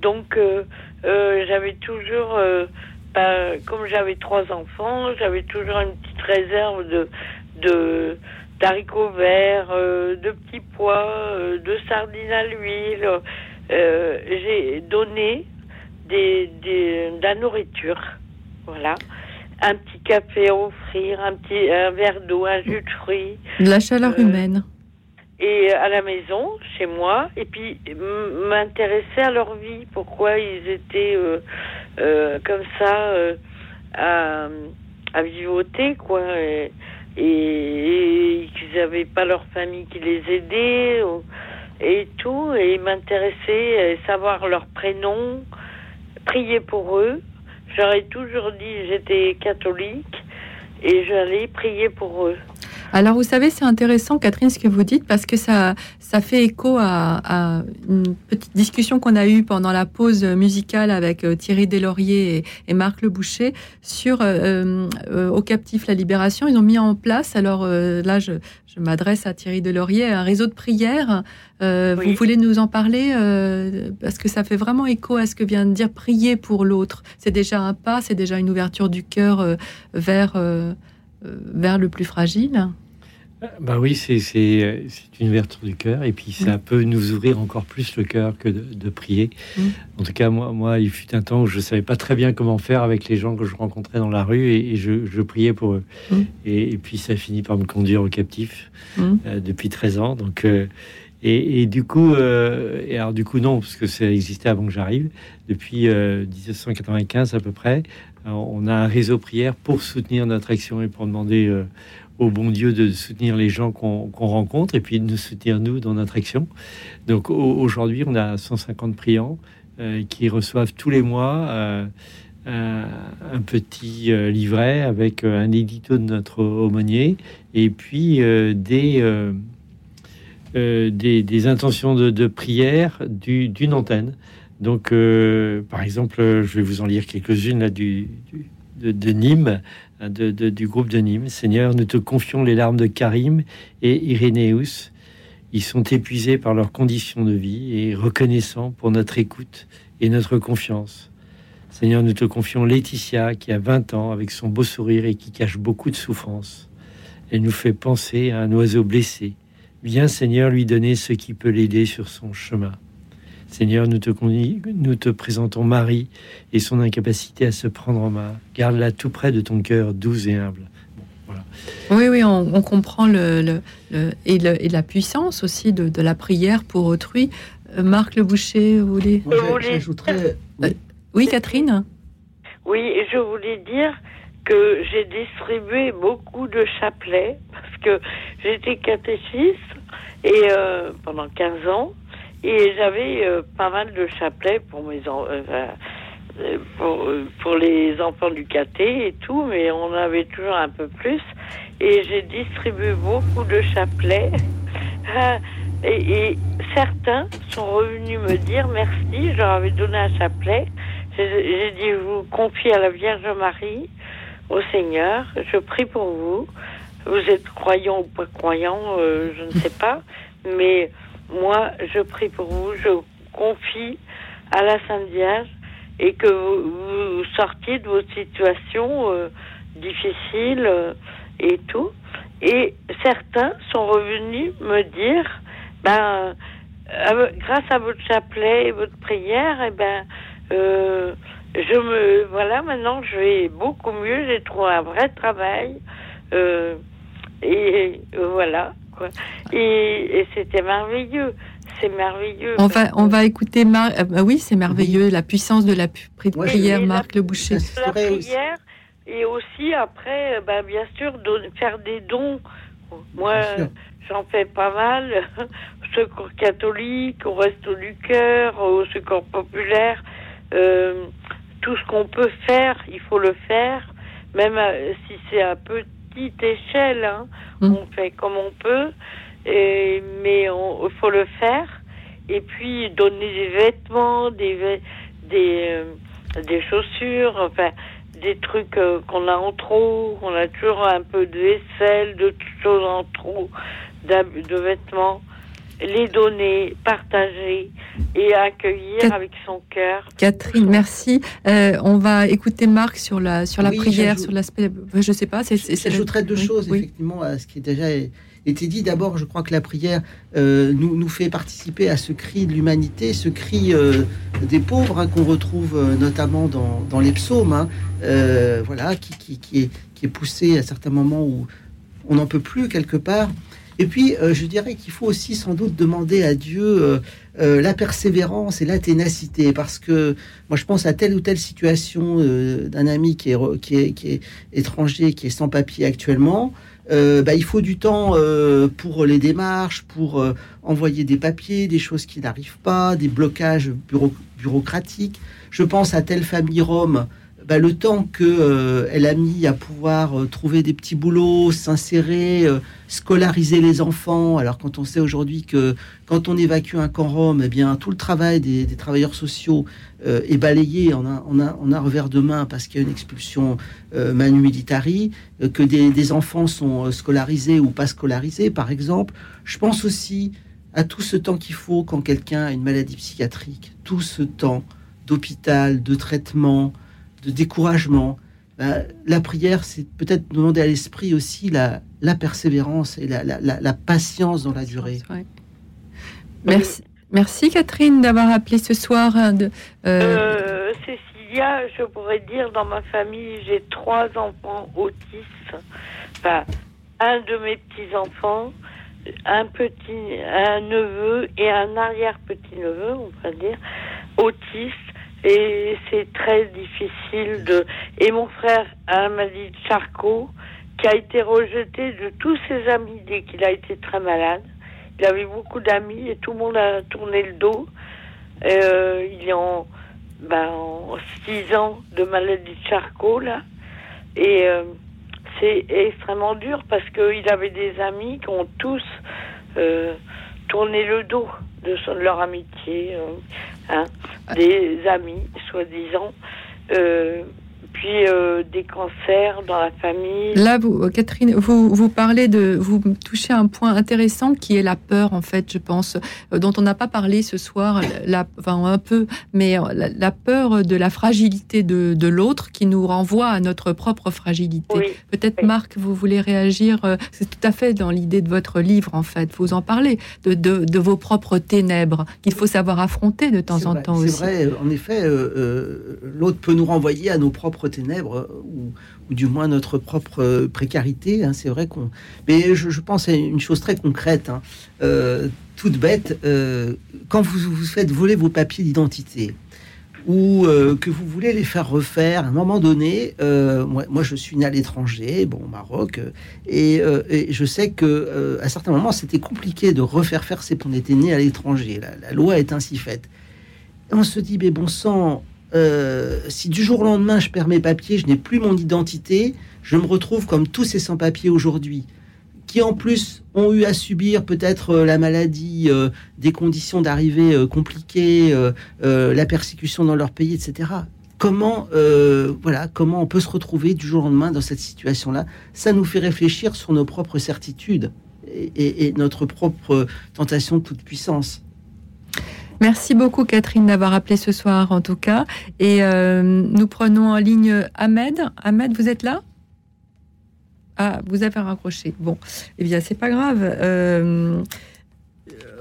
Donc, euh, euh, j'avais toujours, euh, ben, comme j'avais trois enfants, j'avais toujours une petite réserve de, de d'haricots verts, de petits pois, de sardines à l'huile. J'ai donné des, des, de la nourriture. Voilà. Un petit café à offrir, un petit un verre d'eau, un jus de fruits. De la chaleur humaine. Et à la maison, chez moi, et puis m'intéresser à leur vie, pourquoi ils étaient euh, euh, comme ça euh, à, vivoter, quoi, et, qu'ils n'avaient pas leur famille qui les aidait, et tout, et m'intéresser, savoir leur prénom, prier pour eux. J'aurais toujours dit, j'étais catholique, et j'allais prier pour eux. Alors, vous savez, c'est intéressant, Catherine, ce que vous dites, parce que ça, ça fait écho à, à une petite discussion qu'on a eue pendant la pause musicale avec euh, Thierry Deslauriers et, et Marc Le Boucher sur euh, euh, Au Captif la Libération. Ils ont mis en place, alors euh, là, je, je m'adresse à Thierry Deslauriers, un réseau de prières. Euh, Vous voulez nous en parler euh, Parce que ça fait vraiment écho à ce que vient de dire prier pour l'autre. C'est déjà un pas, c'est déjà une ouverture du cœur euh, vers, euh, euh, vers le plus fragile. Bah oui, c'est euh, une ouverture du cœur et puis ça Mm. peut nous ouvrir encore plus le cœur que de, de prier. Mm. En tout cas, moi, moi, il fut un temps où je savais pas très bien comment faire avec les gens que je rencontrais dans la rue et, et je, je priais pour eux. Mm. Et, et puis ça finit par me conduire au captif euh, depuis 13 ans. Donc euh, et, et du coup, euh, et alors du coup non, parce que ça existait avant que j'arrive. Depuis euh, 1995 à peu près, euh, on a un réseau prière pour soutenir notre action et pour demander euh, au bon Dieu de soutenir les gens qu'on rencontre et puis de nous soutenir nous dans notre action. Donc au- aujourd'hui, on a 150 priants euh, qui reçoivent tous les mois euh, un, un petit euh, livret avec euh, un édito de notre aumônier et puis euh, des, euh, euh, des, intentions de, prière du- d'une antenne. Donc, euh, par exemple, euh, je vais vous en lire quelques-unes là du, de, Nîmes, du groupe de Nîmes. Seigneur, nous te confions les larmes de Karim et Irénéus. Ils sont épuisés par leurs conditions de vie et reconnaissants pour notre écoute et notre confiance. Seigneur, nous te confions Laetitia qui a 20 ans avec son beau sourire et qui cache beaucoup de souffrance. Elle nous fait penser à un oiseau blessé. Viens, Seigneur, lui donner ce qui peut l'aider sur son chemin. Seigneur, nous te, conduis- nous te présentons Marie et son incapacité à se prendre en main. Garde-la tout près de ton cœur doux et humble. Bon, Oui, oui, on, comprend le, et, la puissance aussi de, la prière pour autrui. Euh, Marc Le Boucher, vous voulez J'ajouterais. oui, Catherine Oui, je voulais dire que j'ai distribué beaucoup de chapelets parce que j'étais catéchiste et euh, pendant 15 ans et j'avais euh, pas mal de chapelets pour mes pour, pour les enfants du caté et tout, mais on avait toujours un peu plus. Et j'ai distribué beaucoup de chapelets. (laughs) Et, et, certains sont revenus me dire merci, je leur avais donné un chapelet. J'ai dit, je vous confie à la Vierge Marie, au Seigneur, je prie pour vous. Vous êtes croyant ou pas croyant, euh, je ne sais pas, mais moi, je prie pour vous, je confie à la Sainte Vierge et que vous, sortiez de votre situation euh, difficile euh, et tout. Et certains sont revenus me dire, ben, euh, grâce à votre chapelet et votre prière, et eh ben, je me, voilà, maintenant je vais beaucoup mieux. J'ai trouvé un vrai travail et voilà quoi. et c'était merveilleux c'est merveilleux. On va, on va écouter Marc. Euh, bah oui, c'est merveilleux, la puissance de la prière, Marc Le Boucher. La prière, et aussi après, euh, bah, bien sûr, faire des dons. Moi, j'en fais pas mal. (laughs) Secours catholique, au Resto du Cœur, au Secours populaire. Euh, tout ce qu'on peut faire, il faut le faire. Même si c'est à petite échelle, hein. hum. on fait comme on peut mais il faut le faire. Et puis donner des vêtements, des, des, euh, des chaussures, enfin des trucs euh, qu'on a en trop. On a toujours un peu de vaisselle, de choses en trop, de vêtements les donner, partager et accueillir avec son cœur. Catherine, merci. Euh, on va écouter Marc sur la, sur la prière, sur l'aspect. Je sais pas. J'ajouterais deux choses, effectivement, à ce qui est déjà était dit. D'abord, je crois que la prière euh, nous, nous, fait participer à ce cri de l'humanité, ce cri euh, des pauvres hein, qu'on retrouve euh, notamment dans, dans, les psaumes, hein, voilà, qui, qui, qui, est, qui, est, poussé à certains moments où on n'en peut plus quelque part. Et puis, je dirais qu'il faut aussi sans doute demander à Dieu la persévérance et la ténacité, parce que moi, je pense à telle ou telle situation d'un ami qui est, qui, est, étranger, qui est sans papier actuellement. Euh, bah, il faut du temps euh, pour les démarches, pour euh, envoyer des papiers, des choses qui n'arrivent pas, des blocages bureaucratiques. Je pense à telle famille rome bah, le temps qu'elle euh, elle a mis à pouvoir euh, trouver des petits boulots, s'insérer, euh, scolariser les enfants. Alors quand on sait aujourd'hui que quand on évacue un camp rome, eh bien tout le travail des, travailleurs sociaux est balayé en un, revers de main parce qu'il y a une expulsion manu militari, que des, enfants sont scolarisés ou pas scolarisés, par exemple. Je pense aussi à tout ce temps qu'il faut quand quelqu'un a une maladie psychiatrique, tout ce temps d'hôpital, de traitement, de découragement. Ben, la prière, c'est peut-être demander à l'esprit aussi la, la persévérance et la, la, la, patience dans la durée. Merci. Merci Catherine d'avoir appelé ce soir. Hein, de, euh, euh... Cécilia, je pourrais dire dans ma famille, j'ai trois enfants autistes. Enfin, un de mes petits enfants, un petit, un neveu et un arrière petit neveu, on va dire, autistes et c'est très difficile de. Et mon frère a une maladie de Charcot qui a été rejeté de tous ses amis dès qu'il a été très malade. Il avait beaucoup d'amis et tout le monde a tourné le dos. Euh, il est en, ben, en six ans de maladie de Charcot là, et euh, c'est extrêmement dur parce qu'il avait des amis qui ont tous euh, tourné le dos de, son, de leur amitié. Hein, des amis, soi-disant. Euh, puis euh, des cancers dans la famille. Là, vous, Catherine, vous, vous parlez de, vous touchez un point intéressant qui est la peur, en fait, je pense, euh, dont on n'a pas parlé ce soir, la, enfin un peu, mais la, peur de la fragilité de, de l'autre qui nous renvoie à notre propre fragilité. Peut-être, Marc, vous voulez réagir, euh, c'est tout à fait dans l'idée de votre livre, en fait, vous en parlez, de, de, de vos propres ténèbres qu'il faut savoir affronter de temps en temps aussi. C'est vrai, en effet, l'autre peut nous renvoyer à nos propres ténèbres ou, du moins notre propre précarité. Hein. c'est vrai qu'on. Mais je, pense à une chose très concrète, hein. toute bête. quand vous vous faites voler vos papiers d'identité, ou euh, que vous voulez les faire refaire à un moment donné. Euh, moi, je suis né à l'étranger, bon, au Maroc, euh, et, je sais que à certains moments, c'était compliqué de refaire faire ces. On était né à l'étranger, la, loi est ainsi faite. on se dit, mais bon sang, si du jour au lendemain je perds mes papiers, je n'ai plus mon identité, je me retrouve comme tous ces sans-papiers aujourd'hui qui en plus ont eu à subir peut-être euh, la maladie, euh, des conditions d'arrivée euh, compliquées, la persécution dans leur pays, etc. Comment, voilà, comment on peut se retrouver du jour au lendemain dans cette situation-là? Ça nous fait réfléchir sur nos propres certitudes et notre propre tentation de toute puissance. Merci beaucoup Catherine d'avoir appelé ce soir en tout cas. Et nous prenons en ligne Ahmed. Ahmed, vous êtes là? Ah, vous avez raccroché. Bon, eh bien, c'est pas grave. Euh,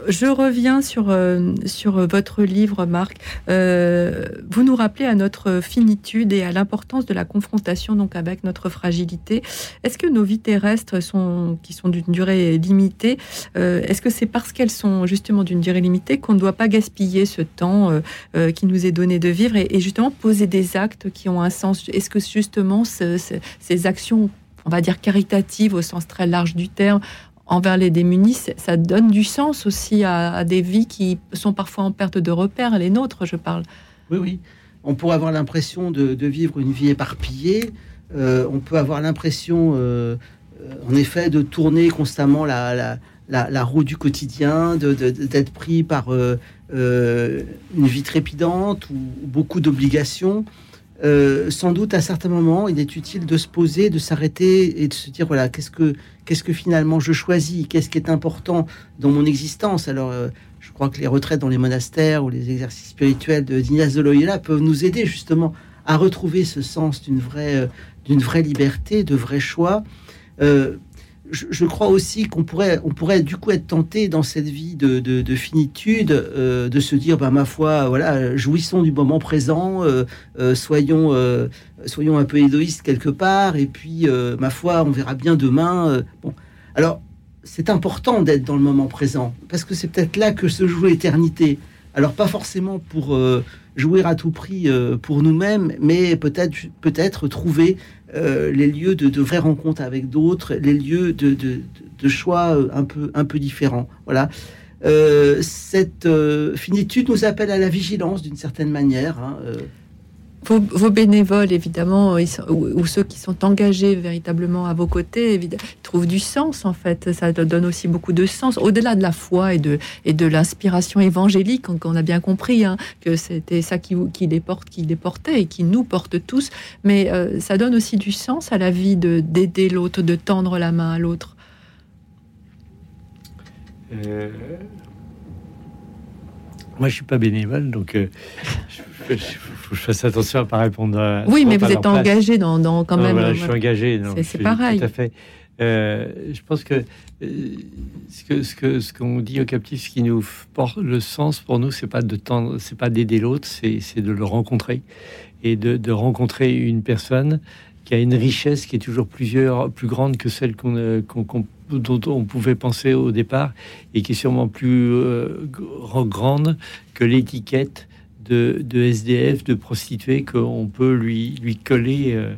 je reviens sur, euh, sur votre livre, Marc. Euh, vous nous rappelez à notre finitude et à l'importance de la confrontation donc avec notre fragilité. Est-ce que nos vies terrestres sont, qui sont d'une durée limitée, est-ce que c'est parce qu'elles sont justement d'une durée limitée qu'on ne doit pas gaspiller ce temps qui nous est donné de vivre et, justement poser des actes qui ont un sens? Est-ce que justement ces actions on va dire, caritative au sens très large du terme, envers les démunis, ça donne du sens aussi à, des vies qui sont parfois en perte de repères, les nôtres, je parle. Oui, oui. On pourrait avoir l'impression de, vivre une vie éparpillée. Euh, on peut avoir l'impression, euh, en effet, de tourner constamment la, la, roue du quotidien, d'être pris par euh, une vie trépidante ou beaucoup d'obligations. Sans doute à certains moments, il est utile de se poser, de s'arrêter et de se dire voilà, qu'est-ce que, qu'est-ce que finalement je choisis, qu'est-ce qui est important dans mon existence? Alors, euh, je crois que les retraites dans les monastères ou les exercices spirituels de d'Ignace de Loyola peuvent nous aider justement à retrouver ce sens d'une vraie, euh, d'une vraie liberté, de vrais choix je, crois aussi qu'on pourrait, on pourrait du coup être tenté dans cette vie de, finitude, euh, de se dire, bah, ma foi, voilà, jouissons du moment présent, euh, euh, soyons, soyons un peu égoïstes quelque part, et puis, ma foi, on verra bien demain. bon, alors, c'est important d'être dans le moment présent, parce que c'est peut-être là que se joue l'éternité. Alors, pas forcément pour jouer à tout prix pour nous-mêmes, mais peut-être peut-être trouver euh, les lieux de, vraies rencontres avec d'autres, les lieux de, choix euh, un peu, différents. Voilà. Euh, cette finitude nous appelle à la vigilance d'une certaine manière. Hein, vos, bénévoles, évidemment, ou, ceux qui sont engagés véritablement à vos côtés, évidemment, trouvent du sens, en fait. Ça donne aussi beaucoup de sens, au-delà de la foi et de, et de l'inspiration évangélique, on, a bien compris hein, que c'était ça qui, qui, les porte, qui les portait et qui nous porte tous. Mais euh, ça donne aussi du sens à la vie d'aider l'autre, de tendre la main à l'autre. Euh, moi, je suis pas bénévole, donc euh, faut que je fasse attention à pas répondre. À, oui, mais vous êtes engagé dans, dans, quand même. Voilà, je suis engagé. C'est pareil. Tout à fait. Euh, je pense que euh, ce que ce que ce qu'on dit au captif, ce qui nous porte le sens pour nous, c'est pas de tendre, c'est pas d'aider l'autre, c'est de le rencontrer et de, de, rencontrer une personne qui a une richesse qui est toujours plusieurs plus grande que celle qu'on qu'on dont on pouvait penser au départ et qui est sûrement plus euh, grande que l'étiquette de, SDF, de prostituée qu'on peut lui, lui coller euh,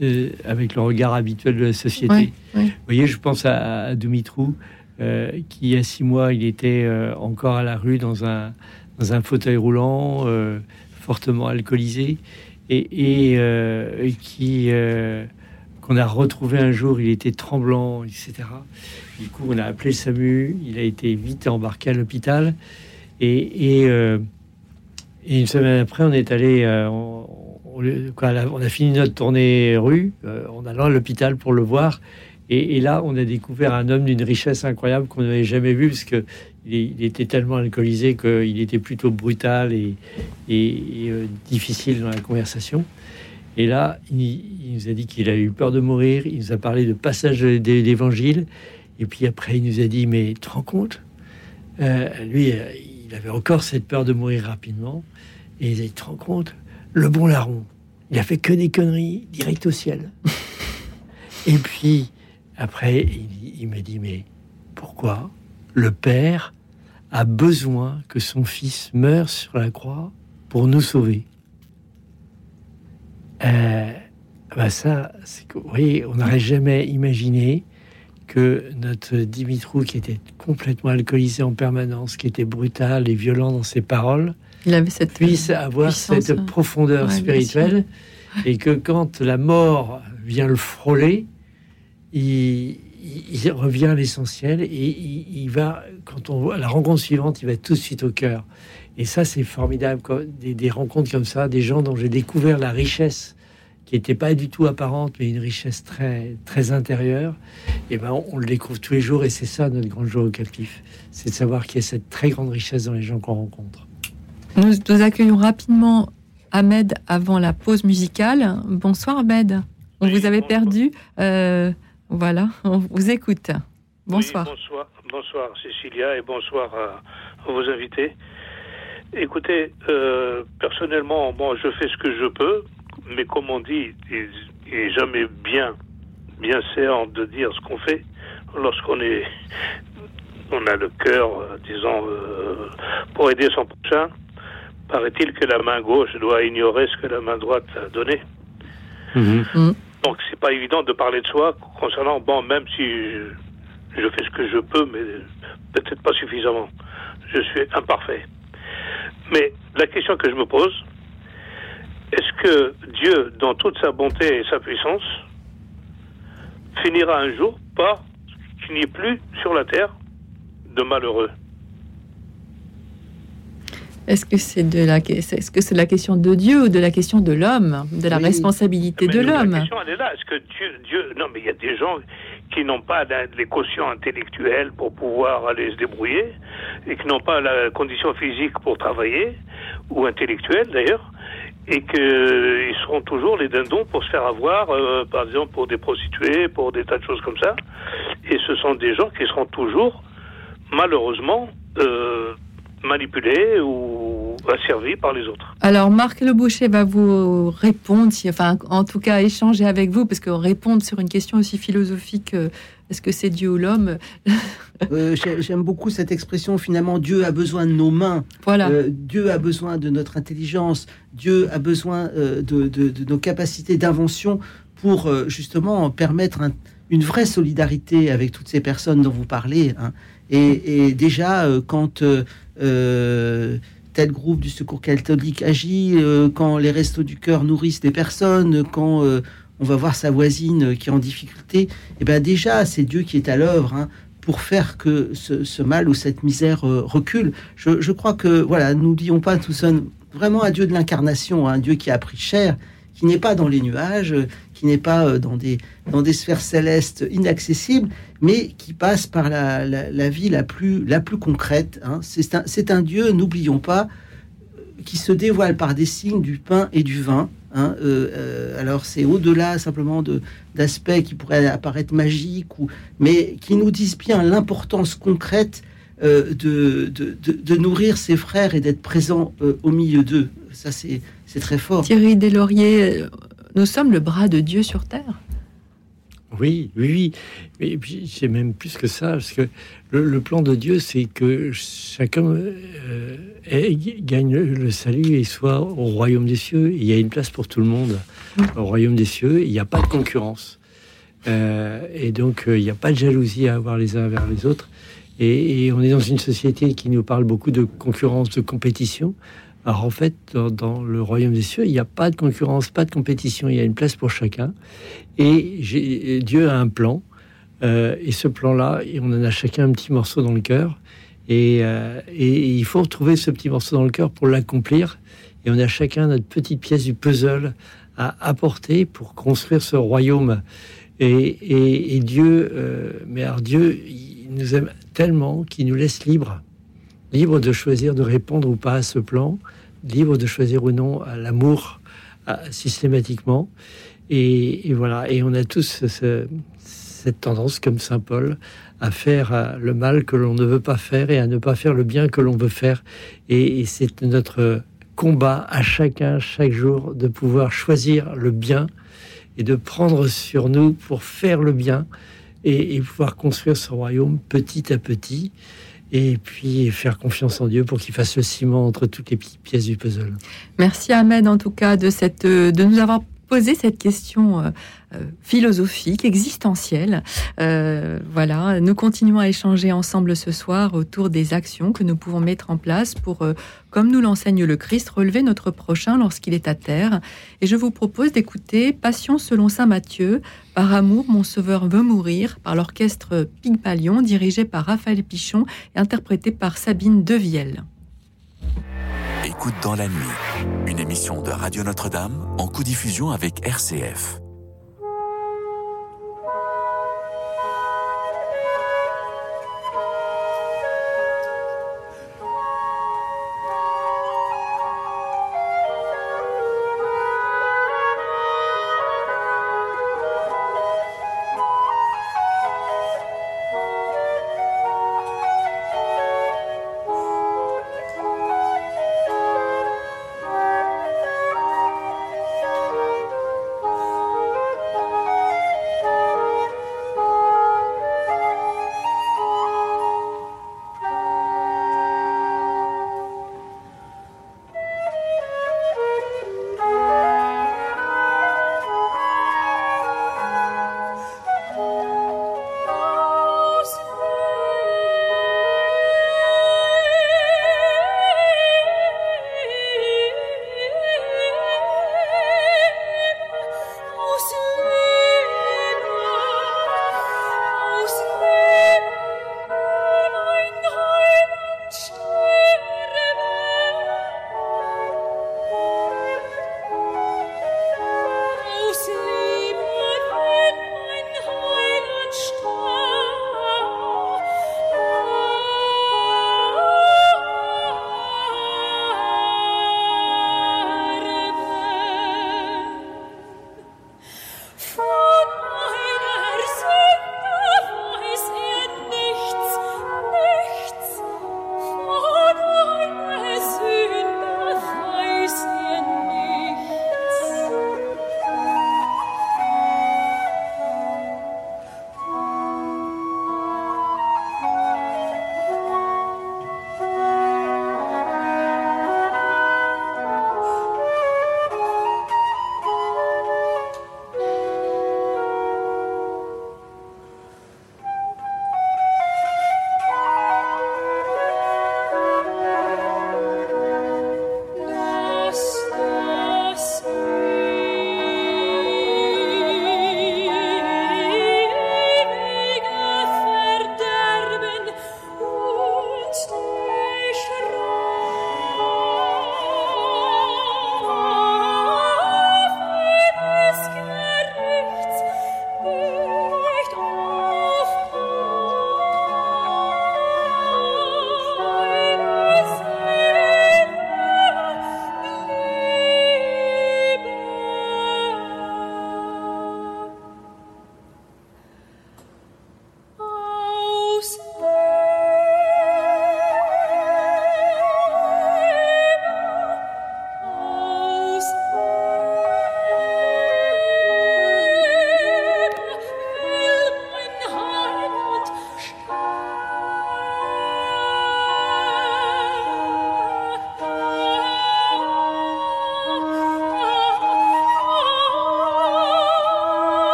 euh, avec le regard habituel de la société. Vous voyez, je pense à, à Dumitrou, qui il y a six mois, il était encore à la rue dans un, dans un fauteuil roulant, fortement alcoolisé, et, et qui qu'on a retrouvé un jour, il était tremblant, etc. Du coup, on a appelé SAMU, il a été vite embarqué à l'hôpital. Et, euh, une semaine après, on est allé, euh, on, a, fini notre tournée rue euh, en allant à l'hôpital pour le voir. Et, là, on a découvert un homme d'une richesse incroyable qu'on n'avait jamais vu, parce que il, était tellement alcoolisé qu'il était plutôt brutal et, et difficile dans la conversation. Et là, il, nous a dit qu'il a eu peur de mourir. Il nous a parlé de passage d'évangile. Et puis après, il nous a dit, mais te rends compte? Euh, Lui, euh, il avait encore cette peur de mourir rapidement. Et il a dit, te rends compte? Le bon larron, il a fait que des conneries, direct au ciel. (laughs) Et puis, après, il, il me dit, mais pourquoi? Le Père a besoin que son Fils meure sur la croix pour nous sauver euh, bah ça, c'est que, oui, on n'aurait jamais imaginé que notre Dimitrou, qui était complètement alcoolisé en permanence, qui était brutal et violent dans ses paroles, il avait cette puisse avoir cette hein. profondeur spirituelle, et que quand la mort vient le frôler, il, revient à l'essentiel et il, va, quand on voit la rencontre suivante, il va tout de suite au cœur. Et ça, c'est formidable, des, des, rencontres comme ça, des gens dont j'ai découvert la richesse qui n'était pas du tout apparente, mais une richesse très, très intérieure, et ben on, le découvre tous les jours, et c'est ça notre grande joie au captif, c'est de savoir qu'il y a cette très grande richesse dans les gens qu'on rencontre. Nous, accueillons rapidement Ahmed avant la pause musicale. Bonsoir Ahmed, on vous avait perdu. Euh, voilà, on vous écoute. Bonsoir. bonsoir. Bonsoir Cécilia et bonsoir à, vos invités. Écoutez, euh, personnellement, bon, je fais ce que je peux mais comme on dit, il n'est jamais bien, bien séant de dire ce qu'on fait lorsqu'on est, on a le cœur, euh, disons, euh, pour aider son prochain. Paraît-il que la main gauche doit ignorer ce que la main droite a donné. Mhm. Mhm. Donc c'est pas évident de parler de soi concernant, bon, même si je, je fais ce que je peux, mais peut-être pas suffisamment. Je suis imparfait. Mais la question que je me pose, est-ce que Dieu, dans toute sa bonté et sa puissance, finira un jour par qu'il n'y ait plus sur la terre de malheureux? Est-ce que c'est de la est-ce que c'est la question de Dieu ou de la question de l'homme, de la responsabilité de l'homme La question elle est là. Est-ce que Dieu, Dieu, non mais il y a des gens qui n'ont pas les cautions intellectuelles pour pouvoir aller se débrouiller et qui n'ont pas la condition physique pour travailler ou intellectuelle d'ailleurs et qu'ils seront toujours les dindons pour se faire avoir, euh, par exemple pour des prostituées, pour des tas de choses comme ça. Et ce sont des gens qui seront toujours, malheureusement, euh, manipulés ou asservis par les autres. Alors Marc Le Boucher va vous répondre, enfin en tout cas échanger avec vous, parce que répondre sur une question aussi philosophique euh, est-ce que c'est Dieu ou l'homme (laughs) euh, J'aime beaucoup cette expression. Finalement, Dieu a besoin de nos mains. Voilà. Euh, Dieu a besoin de notre intelligence. Dieu a besoin euh, de, nos capacités d'invention pour justement permettre une vraie solidarité avec toutes ces personnes dont vous parlez. Hein. Et, déjà, quand tel groupe du Secours catholique agit, quand les restos du cœur nourrissent des personnes, quand on va voir sa voisine qui est en difficulté, et eh bien déjà, c'est Dieu qui est à l'œuvre hein, pour faire que ce, mal ou cette misère euh, recule. Je, crois que, voilà, n'oublions pas tout ça, vraiment un Dieu de l'incarnation, un Dieu qui a pris cher, qui n'est pas dans les nuages, qui n'est pas euh, dans des, dans des sphères célestes inaccessibles, mais qui passe par la, vie la plus, la plus concrète. Hein. C'est un, un Dieu, n'oublions pas, qui se dévoile par des signes du pain et du vin. Hein, euh, euh, alors c'est au-delà simplement de, d'aspects qui pourraient apparaître magiques, ou, mais qui nous disent bien l'importance concrète euh, de, de, nourrir ses frères et d'être présent au milieu d'eux. Ça, c'est, c'est très fort. Thierry Deslauriers, nous sommes le bras de Dieu sur terre. Oui, oui, oui. Et puis c'est même plus que ça, parce que le, plan de Dieu, c'est que chacun euh, gagne le salut et soit au royaume des cieux. Il y a une place pour tout le monde au royaume des cieux. Il n'y a pas de concurrence. Euh, et donc, euh, il n'y a pas de jalousie à avoir les uns vers les autres. Et, on est dans une société qui nous parle beaucoup de concurrence, de compétition. Alors en fait, dans, le royaume des cieux, il n'y a pas de concurrence, pas de compétition, il y a une place pour chacun. Et Dieu a un plan. Euh, et ce plan-là, on en a chacun un petit morceau dans le cœur. Euh, et, il faut retrouver ce petit morceau dans le cœur pour l'accomplir. Et on a chacun notre petite pièce du puzzle à apporter pour construire ce royaume. Et, Dieu, euh, mais alors Dieu, il nous aime tellement qu'il nous laisse libres, libres de choisir de répondre ou pas à ce plan, libres de choisir ou non l'amour systématiquement. Et, voilà, et on a tous ce, cette tendance, comme Saint Paul, à faire euh, le mal que l'on ne veut pas faire et à ne pas faire le bien que l'on veut faire. Et, c'est notre combat à chacun, chaque jour, de pouvoir choisir le bien et de prendre sur nous pour faire le bien et, pouvoir construire ce royaume petit à petit et puis faire confiance en Dieu pour qu'il fasse le ciment entre toutes les petites pièces du puzzle. Merci Ahmed en tout cas de, cette, de nous avoir poser cette question euh, euh, philosophique, existentielle. Euh, voilà, nous continuons à échanger ensemble ce soir autour des actions que nous pouvons mettre en place pour, comme nous l'enseigne le Christ, relever notre prochain lorsqu'il est à terre. Et je vous propose d'écouter Passion selon saint Matthieu, Par amour, mon sauveur veut mourir, par l'orchestre Pygmalion, dirigé par Raphaël Pichon et interprété par Sabine Devielle. Écoute dans la nuit, une émission de Radio Notre-Dame en co-diffusion avec RCF.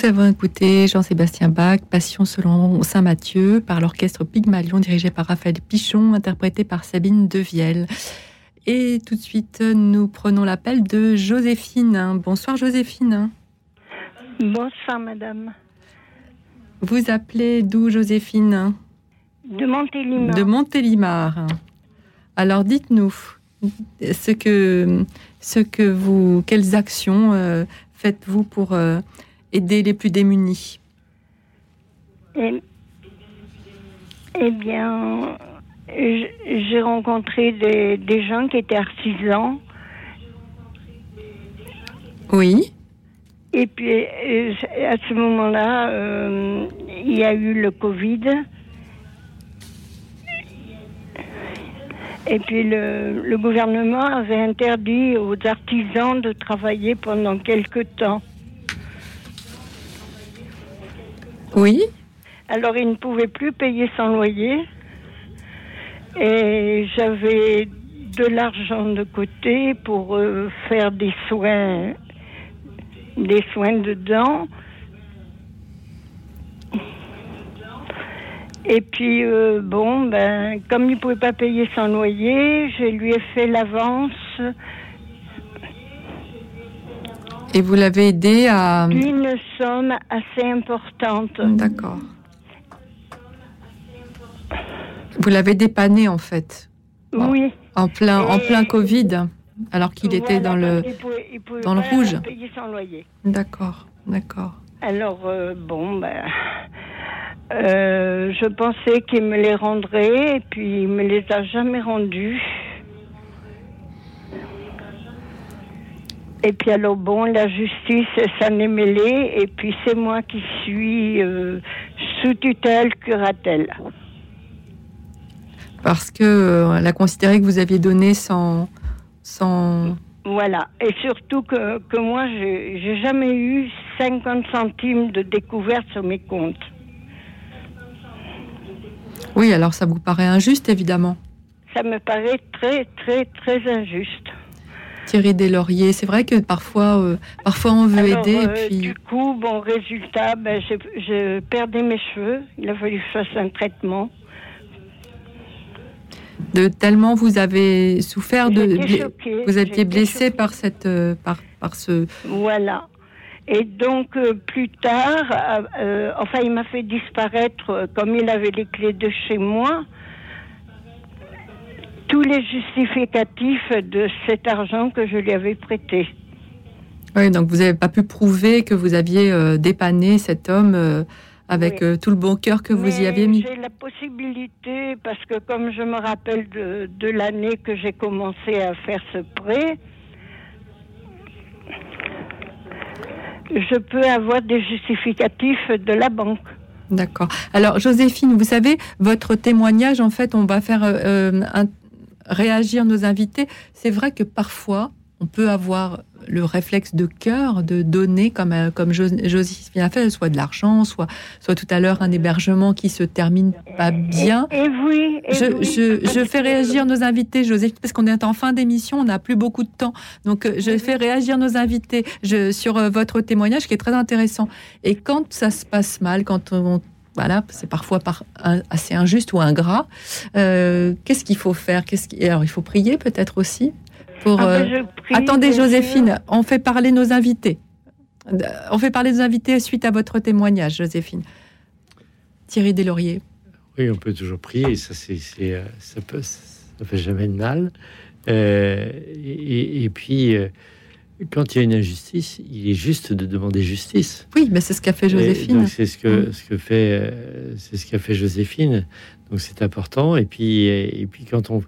Nous avons écouté Jean-Sébastien Bach, Passion selon Saint Matthieu, par l'orchestre Pygmalion dirigé par Raphaël Pichon, interprété par Sabine Devielle. Et tout de suite, nous prenons l'appel de Joséphine. Bonsoir Joséphine. Bonsoir, madame. Vous appelez d'où, Joséphine? De Montélimar. De Montélimar. Alors, dites-nous ce que, ce que vous, quelles actions euh, faites-vous pour euh, aider les plus démunis eh, eh, bien, j'ai rencontré des, des gens qui étaient artisans. Oui. Et puis, euh, à ce moment-là, euh, il y a eu le Covid. Et puis, le, le, gouvernement avait interdit aux artisans de travailler pendant quelque temps. Oui. Alors, ils ne pouvaient plus payer son loyer. Et j'avais de l'argent de côté pour euh, faire des soins des soins de dents. Et puis, euh, bon, ben, comme il ne pouvait pas payer son loyer, je lui ai fait l'avance. Et vous l'avez aidé à... Une somme assez importante. D'accord. Vous l'avez dépanné, en fait. Oui. En plein, en plein Covid alors qu'il était dans le, dans le rouge. D'accord, d'accord. Alors, euh, bon, ben, euh, je pensais qu'il me les rendrait, et puis il me les a jamais rendus. Et puis alors, bon, la justice s'en est mêlée, et puis c'est moi qui suis euh, sous tutelle curatelle. Parce que elle a considéré que vous aviez donné sans sans... Voilà, et surtout que, que moi, j'ai jamais eu 50 centimes de découverte sur mes comptes. Oui, alors ça vous paraît injuste, évidemment. Ça me paraît très, très, très injuste. Thierry Deslauriers, c'est vrai que parfois, euh, parfois on veut aider. et euh, puis... Du coup, bon résultat, ben, je perdais mes cheveux. Il a fallu que je fasse un traitement. De tellement vous avez souffert de vous étiez blessé par cette euh, par par ce voilà. Et donc plus tard enfin il m'a fait disparaître comme il avait les clés de chez moi tous les justificatifs de cet argent que je lui avais prêté oui donc vous n'avez pas pu prouver que vous aviez dépanné cet homme avec euh, tout le bon cœur que vous y aviez mis. J'ai la possibilité, parce que comme je me rappelle de, de l'année que j'ai commencé à faire ce prêt, je peux avoir des justificatifs de la banque. D'accord. Alors, Joséphine, vous savez, votre témoignage, en fait, on va faire euh, euh, réagir nos invités. C'est vrai que parfois, on peut avoir le réflexe de cœur de donner, comme, euh, comme Joséphine a fait, soit de l'argent, soit, soit tout à l'heure un hébergement qui se termine pas bien. Et, oui, je, je, fais réagir nos invités, Joséphine, parce qu'on est en fin d'émission, on n'a plus beaucoup de temps. Donc, euh, je fais réagir nos invités je, sur euh, votre témoignage qui est très intéressant. Et quand ça se passe mal, quand on voilà, c'est parfois par, assez injuste ou ingrat. Qu'est-ce qu'il faut faire? Qu'est-ce Alors, il faut prier peut-être aussi pour, ah, ben, euh, Attendez, Joséphine, on fait parler nos invités. On fait parler nos invités suite à votre témoignage, Joséphine. Thierry Deslauriers. Oui, on peut toujours prier, ça, c'est, euh, ça, peut, ça fait jamais de mal. Euh, et, puis, quand il y a une injustice, il est juste de demander justice. Oui, mais c'est ce qu'a fait Joséphine. C'est ce que, mm. ce que fait, c'est ce qu'a fait Joséphine. Donc c'est important. Et puis, et puis quand on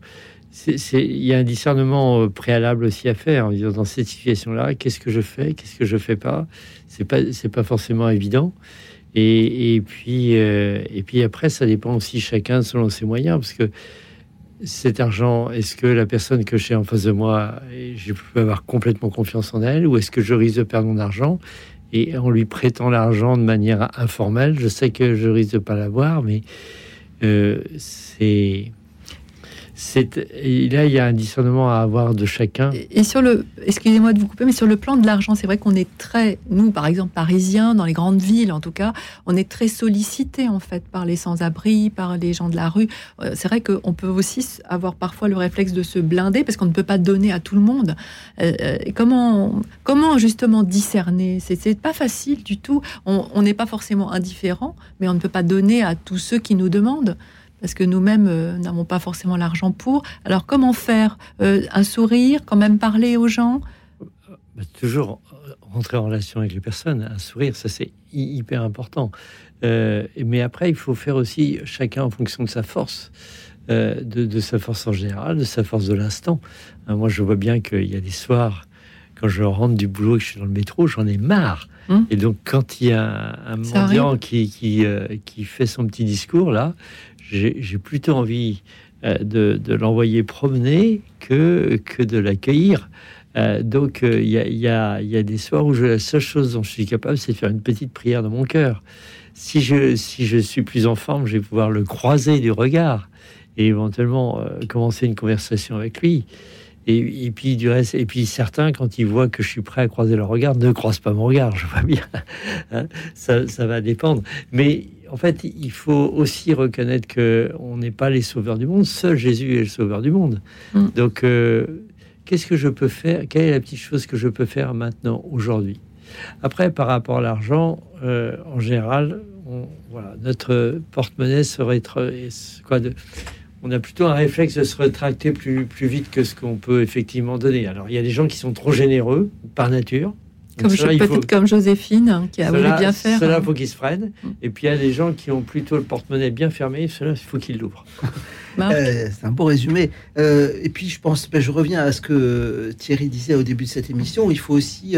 il y a un discernement euh, préalable aussi à faire en disant dans cette situation-là, qu'est-ce que je fais, qu'est-ce que je fais pas? C'est pas c'est pas forcément évident. Et, et puis euh, et puis après, ça dépend aussi chacun selon ses moyens parce que cet argent, est-ce que la personne que j'ai en face de moi, je peux avoir complètement confiance en elle, ou est-ce que je risque de perdre mon argent? Et en lui prêtant l'argent de manière informelle, je sais que je risque de pas l'avoir, mais euh, c'est c'est là il y a un discernement à avoir de chacun. Et, sur le, excusez-moi de vous couper, mais sur le plan de l'argent, c'est vrai qu'on est très, nous par exemple parisiens, dans les grandes villes en tout cas, on est très sollicité en fait par les sans-abri, par les gens de la rue. Euh, c'est vrai qu'on peut aussi avoir parfois le réflexe de se blinder parce qu'on ne peut pas donner à tout le monde. Euh, euh, comment, comment justement discerner? C'est pas facile du tout. On n'est pas forcément indifférent, mais on ne peut pas donner à tous ceux qui nous demandent parce que nous-mêmes euh, n'avons pas forcément l'argent pour. Alors comment faire euh, Un sourire, quand même parler aux gens? Bah, Toujours rentrer en relation avec les personnes. Un sourire, ça c'est hyper important. Euh, mais après, il faut faire aussi chacun en fonction de sa force. de, sa force en général, de sa force de l'instant. moi, je vois bien qu'il y a des soirs, quand je rentre du boulot et que je suis dans le métro, j'en ai marre. Hum. Et donc, quand il y a un, mendiant qui, qui, qui, fait son petit discours, là, j'ai plutôt envie euh, de, l'envoyer promener que, que de l'accueillir. Euh, donc il euh, y, a, des soirs où la seule chose dont je suis capable, c'est de faire une petite prière dans mon cœur. Si je, si je suis plus en forme, je vais pouvoir le croiser du regard et éventuellement commencer une conversation avec lui. Et, puis du reste, et puis certains, quand ils voient que je suis prêt à croiser leur regard, ne croisent pas mon regard. Je vois bien, (laughs) hein, ça, ça, va dépendre. Mais en fait, il faut aussi reconnaître que on n'est pas les sauveurs du monde. Seul Jésus est le sauveur du monde. Mm. Donc, euh, qu'est-ce que je peux faire? Quelle est la petite chose que je peux faire maintenant, aujourd'hui? Après, par rapport à l'argent, euh, en général, voilà, notre porte-monnaie serait quoi de on a plutôt un réflexe de se retracter plus, plus vite que ce qu'on peut effectivement donner. Alors, il y a des gens qui sont trop généreux par nature, comme peut-être comme Joséphine hein, qui a voulu bien faire. Cela, il hein. faut qu'ils se freinent. Mm. Et puis il y a des gens qui ont plutôt le porte-monnaie bien fermé. Cela, il faut qu'ils l'ouvrent. (laughs) Euh, c'est un beau résumé. Euh, et puis je pense, ben, je reviens à ce que Thierry disait au début de cette émission. Il faut aussi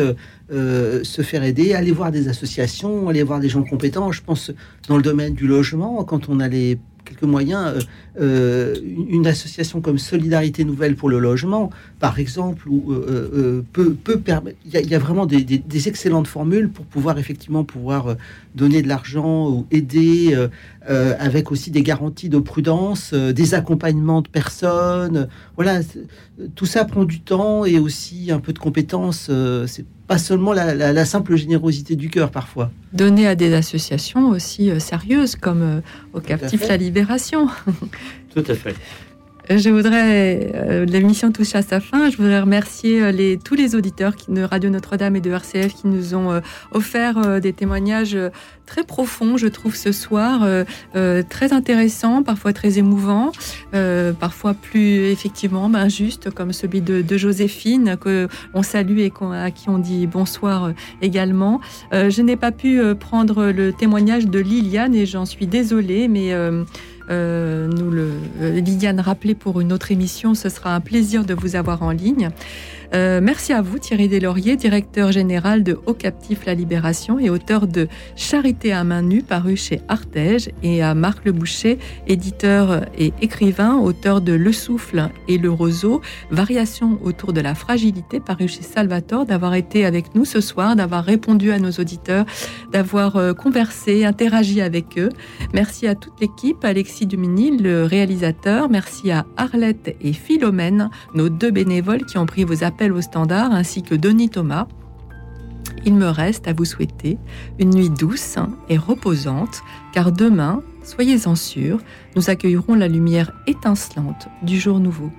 euh, se faire aider, aller voir des associations, aller voir des gens compétents. Je pense dans le domaine du logement, quand on a les quelques moyens. Euh, euh, une association comme Solidarité Nouvelle pour le logement, par exemple, où, euh, peut, peut permettre. Il y, a vraiment des, excellentes formules pour pouvoir effectivement pouvoir donner de l'argent ou aider, avec aussi des garanties de prudence, des accompagnements de personnes. Voilà, tout ça prend du temps et aussi un peu de compétences. c'est pas seulement la, simple générosité du cœur parfois. Donner à des associations aussi euh, sérieuses comme euh, au captif La Libération. Tout à fait. Je voudrais, euh, l'émission touche à sa fin, je voudrais remercier euh, les, tous les auditeurs de Radio Notre-Dame et de RCF qui nous ont euh, offert des témoignages très profonds, je trouve, ce soir, très intéressants, parfois très émouvants, parfois plus effectivement ben, justes, comme celui de, de Joséphine, que on salue et à qui on dit bonsoir également. je n'ai pas pu prendre le témoignage de Liliane et j'en suis désolée, mais euh, nous le euh, Liliane rappelait pour une autre émission. Ce sera un plaisir de vous avoir en ligne. Euh, merci à vous, Thierry Deslauriers, directeur général de Haut Captif La Libération et auteur de Charité à main nue, paru chez Artege, et à Marc Le Boucher, éditeur et écrivain, auteur de Le Souffle et Le Roseau, Variation autour de la fragilité, paru chez Salvatore, d'avoir été avec nous ce soir, d'avoir répondu à nos auditeurs, d'avoir euh, conversé, interagi avec eux. Merci à toute l'équipe, Alexis Dumini, le réalisateur. Merci à Arlette et Philomène, nos deux bénévoles qui ont pris vos appels au standard, ainsi que Denis Thomas. Il me reste à vous souhaiter une nuit douce et reposante, car demain, soyez-en sûrs, nous accueillerons la lumière étincelante du jour nouveau.